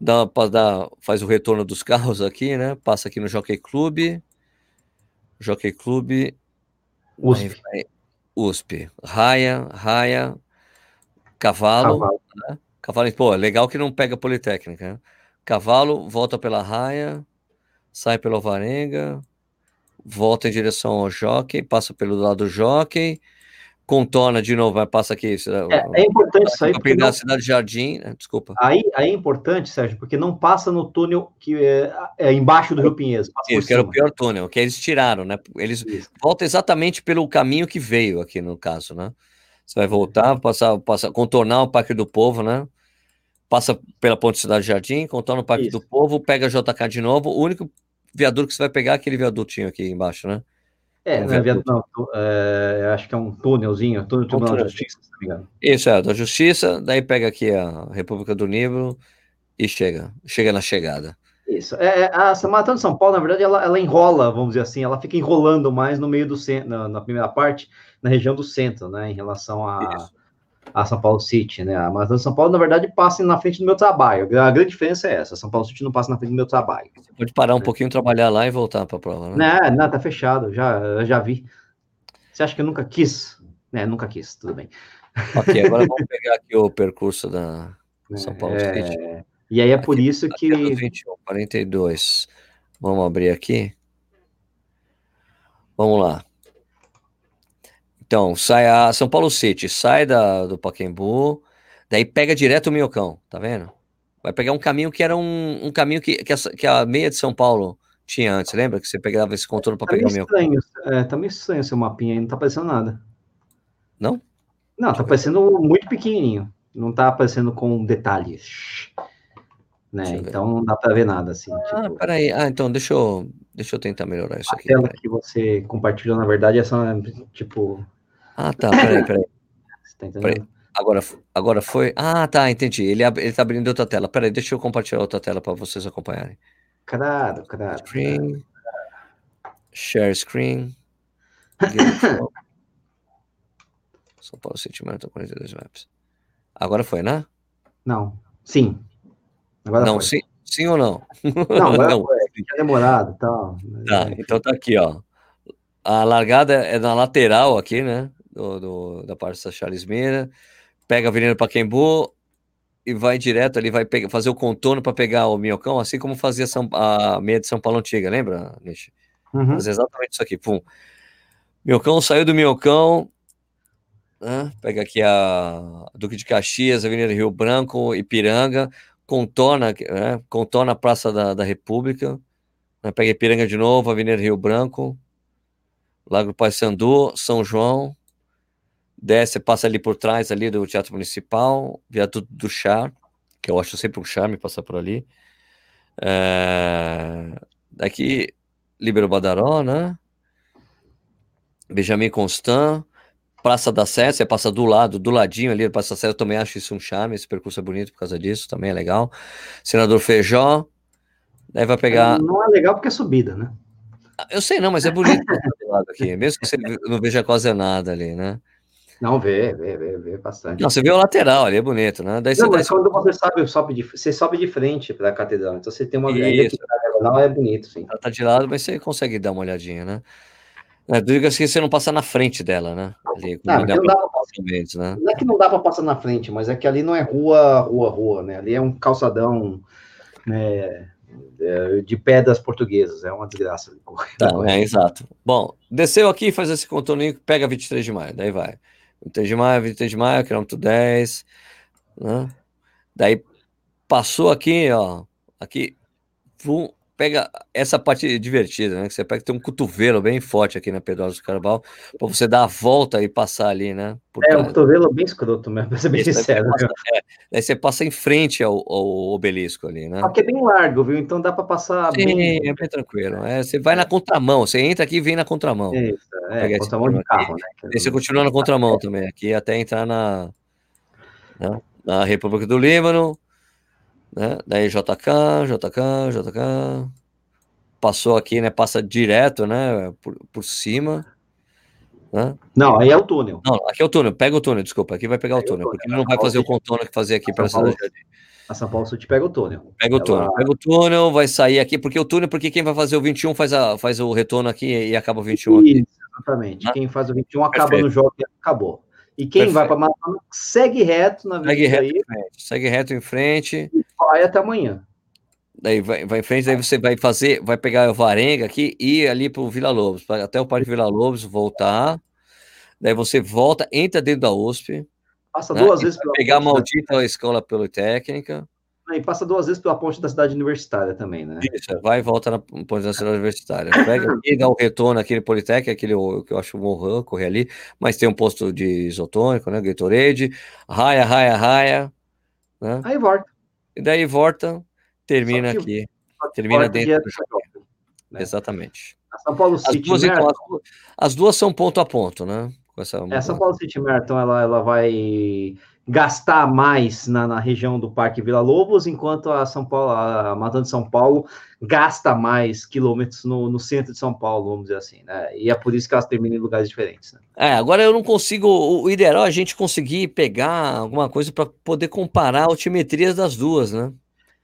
dá, dá, faz o retorno dos carros aqui, né? Passa aqui no Jockey Club, Jockey Club, USP. Vai, USP. Raia, raia, cavalo. Cavalo. Né? cavalo pô, legal que não pega Politécnica. Né? Cavalo, volta pela raia, sai pela Alvarenga, volta em direção ao jockey, passa pelo lado do jockey, contorna de novo, passa aqui. É, é importante isso aí. Porque não... Cidade Jardim, né? desculpa. Aí, aí é importante, Sérgio, porque não passa no túnel que é, é embaixo do Rio Pinheiros. Isso, que era o pior túnel, que eles tiraram, né? Eles isso. voltam exatamente pelo caminho que veio aqui no caso, né? Você vai voltar, passar, passar, contornar o Parque do Povo, né? Passa pela Ponte Cidade Jardim, contorna o Parque isso. do Povo, pega JK de novo. O único viaduto que você vai pegar é aquele viadutinho aqui embaixo, né? É, não, é, não, é, acho que é um túnelzinho, túnel do Tribunal de Justiça, se não me engano. Isso, é, da Justiça, daí pega aqui a República do Nível e chega, chega na chegada. Isso, é, é a Maratona de São Paulo, na verdade, ela, ela enrola, vamos dizer assim, ela fica enrolando mais no meio do centro, na, na, primeira parte, na região do centro, né, em relação a, a São Paulo City, né? A Maratona de São Paulo, na verdade, passa na frente do meu trabalho. A grande diferença é essa: a São Paulo City não passa na frente do meu trabalho. Você pode parar um é. pouquinho, trabalhar lá e voltar para a prova, né? Não, não, tá fechado, já, já vi. Você acha que eu nunca quis? É, nunca quis, tudo bem. Ok, agora vamos pegar aqui o percurso da São Paulo é... City. E aí é por aqui, isso que. 21, 42. Vamos abrir aqui. Vamos lá. Então, sai a São Paulo City, sai da, do Paquembu, daí pega direto o Minhocão, tá vendo? Vai pegar um caminho que era um, um caminho que, que a, que, a, meia de São Paulo tinha antes, lembra? Que você pegava esse contorno para tá pegar o Minhocão. É, tá meio estranho seu mapinha aí, não tá aparecendo nada. Não? Não, tá aparecendo muito pequenininho. Não tá aparecendo com detalhes. Né? Então não dá para ver nada assim. Ah, tipo... peraí. Ah, então deixa eu, deixa eu tentar melhorar isso a aqui. A tela que você compartilhou, na verdade, é só tipo ah, tá, peraí, peraí. Tá peraí. Agora, agora foi. Ah, tá, entendi. Ele, ele tá abrindo outra tela. Peraí, deixa eu compartilhar outra tela para vocês acompanharem. Claro, claro. Screen. Share screen. São Paulo Marathon 42 Maps. Agora foi, né? Não. Sim. Agora não, foi. Sim, sim ou não? Não, agora não. foi. Tinha demorado e tal. Tá, então tá aqui, ó. A largada é na lateral aqui, né? Do, do, da parte da Charles Mira, pega a Avenida Paquembu e vai direto ali, vai pegar, fazer o contorno para pegar o Minhocão, assim como fazia São, a meia de São Paulo Antiga, lembra, Nish? Uhum. Exatamente isso aqui, pum. Minhocão saiu do Minhocão, né? pega aqui a Duque de Caxias, Avenida Rio Branco, Ipiranga, contorna, né? contorna a Praça da, da República, né? pega Ipiranga de novo, Avenida Rio Branco, Lago Paissandu, São João, desce, passa ali por trás ali do Teatro Municipal, viaduto do Char, que eu acho sempre um charme passar por ali. É... Daqui, Libero Badaró, né? Benjamin Constant, Praça da Sé, você passa do lado, do ladinho ali, Praça da Sé, eu também acho isso um charme, esse percurso é bonito por causa disso, também é legal. Senador Feijó, daí vai pegar... Não é legal porque é subida, né? Eu sei não, mas é bonito aqui, mesmo que você não veja quase nada ali, né? Não, vê, vê, vê, vê bastante. Não, você vê o lateral ali, é bonito, né? Daí não, mas quando você sobe, sobe de, você sobe de frente para a catedral, então você tem uma grande diagonal, é bonito, sim. Ela tá de lado, mas você consegue dar uma olhadinha, né? É, diga assim, você não passar na frente dela, né? Ali, não, não, dá pra passar, né? não é que não dá para passar na frente, mas é que ali não é rua, rua, rua, né? Ali é um calçadão, né? É, de pedras portuguesas, é uma desgraça. Tá, é, exato. Bom, desceu aqui, faz esse contorninho, pega 23 de maio, daí vai. 23 de maio, 23 de maio, quilômetro 10, né? Daí passou aqui, ó, aqui, vum, pega essa parte divertida, né? Que você pega tem um cotovelo bem forte aqui na Pedrosa do Carvalho, para você dar a volta e passar ali, né? é, um cotovelo bem escroto mesmo, pra ser bem sincero. Passa, é, aí você passa em frente ao, ao, obelisco ali, né? Porque é bem largo, viu? Então dá para passar Sim, bem... é bem tranquilo. É, você vai na contramão, você entra aqui e vem na contramão. Isso, é, contramão de carro, né? E você continua na contramão também, aqui até entrar na, né? na República do Líbano, né? Daí JK, JK, JK. Passou aqui, né? Passa direto, né? Por, por cima. Né? Não, aí é o túnel. Não, aqui é o túnel. Pega o túnel, desculpa. Aqui vai pegar o túnel, porque ele não vai fazer o contorno que fazer aqui para São A São Paulo Sul te pega o túnel. Pega o túnel, Ela... pega o túnel, vai sair aqui, porque o túnel, porque quem vai fazer o 21 faz, a, faz o retorno aqui e acaba o 21 Isso, aqui. Exatamente. Quem faz o 21 acaba Perfeito. no jogo e acabou. E quem Perfeito. vai para maratona segue reto na segue reto, aí, segue reto em frente. E vai até amanhã. Daí vai, vai em frente, daí você vai fazer, vai pegar o Varenga aqui e ir ali para o Vila Lobos, até o Parque Vila Lobos, voltar. Daí você volta, entra dentro da USP. Passa né? duas vezes pela pegar a maldita escola politécnica. E passa duas vezes pela ponte da cidade universitária também, né? Isso, vai e volta na ponte da cidade universitária. Pega aqui, dá o retorno aquele Politécnico, aquele que eu acho morrão, correr ali, mas tem um posto de isotônico, né? Gatorade, raia, raia, raia. Né? Aí volta. E daí volta, termina que, aqui. Termina dentro do shopping. Né? Exatamente. A São Paulo City as duas, então, as, as, duas são ponto a ponto, né? Com essa, é, São Paulo City Marathon, ela, ela vai gastar mais na, na, região do Parque Vila Lobos, enquanto a São Paulo, a Maratona de São Paulo gasta mais quilômetros no, no, centro de São Paulo, vamos dizer assim, né? E é por isso que elas terminam em lugares diferentes. Né? É, agora eu não consigo. O ideal é a gente conseguir pegar alguma coisa para poder comparar altimetrias das duas, né?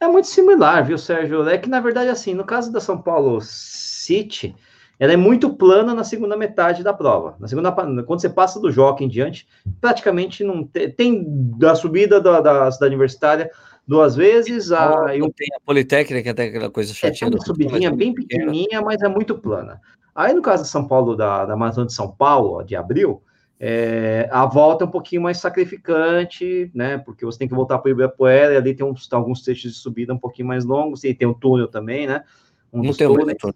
É muito similar, viu, Sérgio? É que na verdade, assim, no caso da São Paulo City ela é muito plana na segunda metade da prova. Na segunda, quando você passa do Jockey em diante, praticamente não tem, tem da subida da, da cidade universitária duas vezes. A, ah, tem a Politécnica, até aquela coisa chatinha. É, uma subidinha bem pequenininha, mas é muito plana. Aí, no caso de São Paulo, da, da Maratona de São Paulo, de abril, é, a volta é um pouquinho mais sacrificante, né? Porque você tem que voltar para o Ibirapuera, e ali tem uns, alguns trechos de subida um pouquinho mais longos, e tem o túnel também, né? Um não tem túneis. túnel.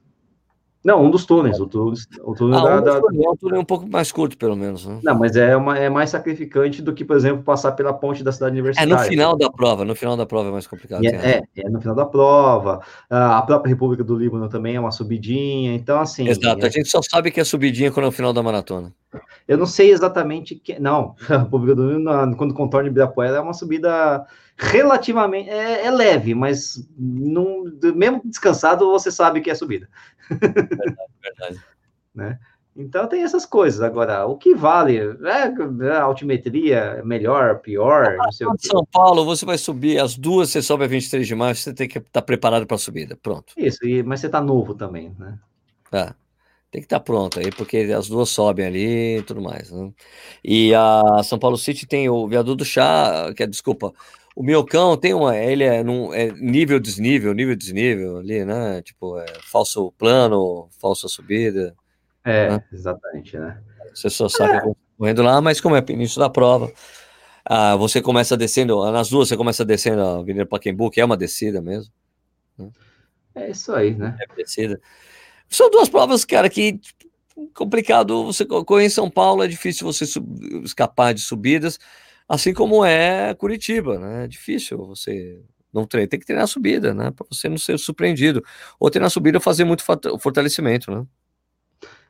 Não, um dos túneis. O túnel, o túnel ah, da, um túneis, da... É um túnel um pouco mais curto, pelo menos. Né? Não, mas é, uma, é mais sacrificante do que, por exemplo, passar pela ponte da cidade universitária. É no final da prova, no final da prova é mais complicado. É, é, é, no final da prova. A própria República do Líbano também é uma subidinha, então assim... Exato, é... a gente só sabe que é subidinha quando é o final da maratona. Eu não sei exatamente que... Não, a República do Líbano, quando contorna Ibirapuera, é uma subida relativamente... É, é leve, mas não, mesmo descansado, você sabe que é subida. Verdade, verdade. né? Então tem essas coisas. Agora, o que vale? É, a altimetria melhor, pior? Sei São Paulo, você vai subir as duas, você sobe a 23 de março, você tem que estar tá preparado para a subida. Pronto. Isso, e, mas você está novo também, né? É, tem que estar tá pronto aí, porque as duas sobem ali e tudo mais. Né? E a São Paulo City tem o viaduto do chá, que é, desculpa, o Miocão tem uma. Ele é, num, é nível, desnível, nível, desnível ali, né? Tipo, é falso plano, falsa subida. É, né? exatamente, né? Você só sabe é. correndo lá, mas como é início da prova, ah, você começa descendo, nas duas você começa descendo a Avenida Paquembu, que é uma descida mesmo. Né? É isso aí, né? É descida. São duas provas, cara, que complicado. Você correr em São Paulo é difícil você escapar de subidas assim como é Curitiba, né? É difícil você não treinar, tem que treinar a subida, né? Para você não ser surpreendido. Ou treinar a subida fazer muito fortalecimento, né?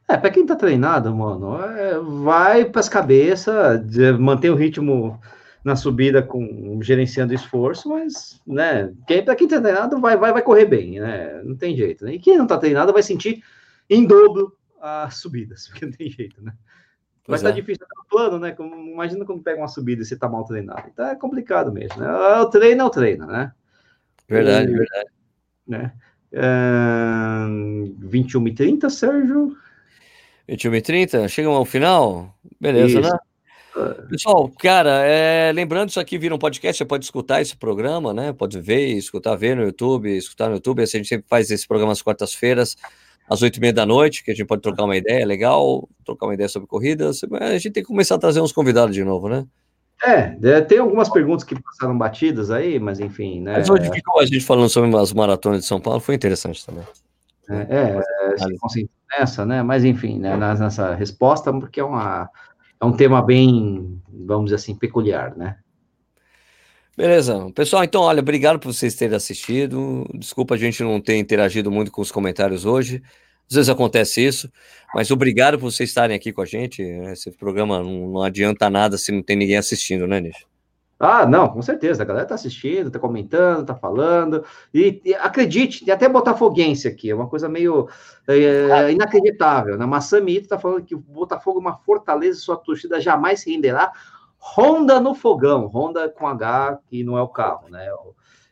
É, para quem tá treinado, mano, é, vai para as cabeças, manter o ritmo na subida com gerenciando esforço, mas, né, quem, para quem tá treinado vai, vai, vai correr bem, né? Não tem jeito. Né? E quem não tá treinado vai sentir em dobro as subidas, porque não tem jeito, né? Mas tá é. difícil tá no plano, né? Como, imagina como pega uma subida e você tá mal treinado. Então é complicado mesmo, né? O treino é o treino, né? Verdade, e, verdade. Né? Uh, 21 e 30, Sérgio? 21 e 30, chegamos ao final? Beleza, Isso. né? Pessoal, cara, é, lembrando, isso aqui vira um podcast, você pode escutar esse programa, né? Pode ver, escutar, ver no YouTube, escutar no YouTube. Assim, a gente sempre faz esse programa às quartas-feiras às oito e meia da noite, que a gente pode trocar uma ideia, legal, trocar uma ideia sobre corridas. A gente tem que começar a trazer uns convidados de novo, né? É, é tem algumas perguntas que passaram batidas aí, mas enfim, né? Mas hoje ficou a gente falando sobre as maratonas de São Paulo, foi interessante também. É, é, é nessa, né? Mas enfim, né, nessa resposta, porque é, uma, é um tema bem, vamos dizer assim, peculiar, né? Beleza. Pessoal, então, olha, obrigado por vocês terem assistido. Desculpa a gente não ter interagido muito com os comentários hoje. Às vezes acontece isso, mas obrigado por vocês estarem aqui com a gente. Esse programa não, não adianta nada se não tem ninguém assistindo, né, Nish? Ah, não, com certeza. A galera tá assistindo, tá comentando, tá falando. E, e acredite, tem até Botafoguense aqui, é uma coisa meio é, inacreditável. Né? Massamito tá falando que o Botafogo é uma fortaleza e sua torcida jamais se renderá. Honda no fogão, Honda com H, que não é o carro, né?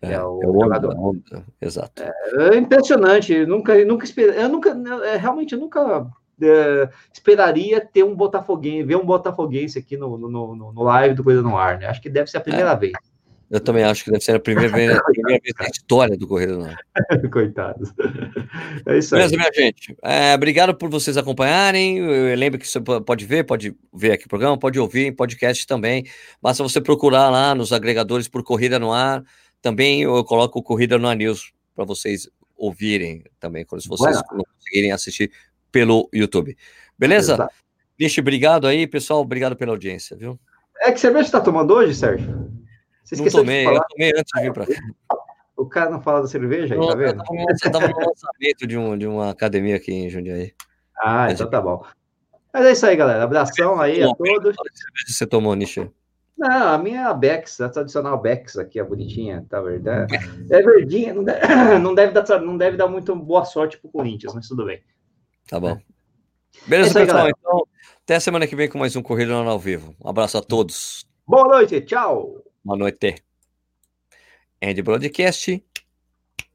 É, é, o, é o jogador. Honda, exato. É, é, impressionante, nunca, nunca eu nunca, é, realmente, eu nunca é, esperaria ter um botafoguense, ver um botafoguense aqui no, no, no, no live do Coisa no Ar, né? Acho que deve ser a primeira é. vez. Eu também acho que deve ser a primeira vez, a primeira vez na história do Correio do Norte. Coitados. É isso aí. Beleza, minha gente. É, obrigado por vocês acompanharem. Eu lembro que você pode ver, pode ver aqui o programa, pode ouvir em podcast também. Basta você procurar lá nos agregadores por Corrida no Ar. Também eu coloco Corrida no Ar News para vocês ouvirem também, quando vocês não conseguirem assistir pelo YouTube. Beleza? Vixe, obrigado aí, pessoal. Obrigado pela audiência, viu? É que cerveja você está tomando hoje, Sérgio? Você não tomei, eu tomei antes de vir para cá. O cara não fala da cerveja aí, não, tá vendo? Você estava no lançamento de, um, de uma academia aqui em Jundiaí. Ah, então tá bom. Mas é isso aí, galera. Abração aí a todos. Você tomou, Nishi? Não, a minha é a Bex, a tradicional Bex aqui, a bonitinha, tá verdade? É verdinha, não deve, não deve, dar, não deve dar muito boa sorte pro Corinthians, mas tudo bem. Tá bom. Beleza, é aí, pessoal? Galera. Então, até a semana que vem com mais um Corrida ao Vivo. Um abraço a todos. Boa noite, tchau. Boa noite. End Broadcast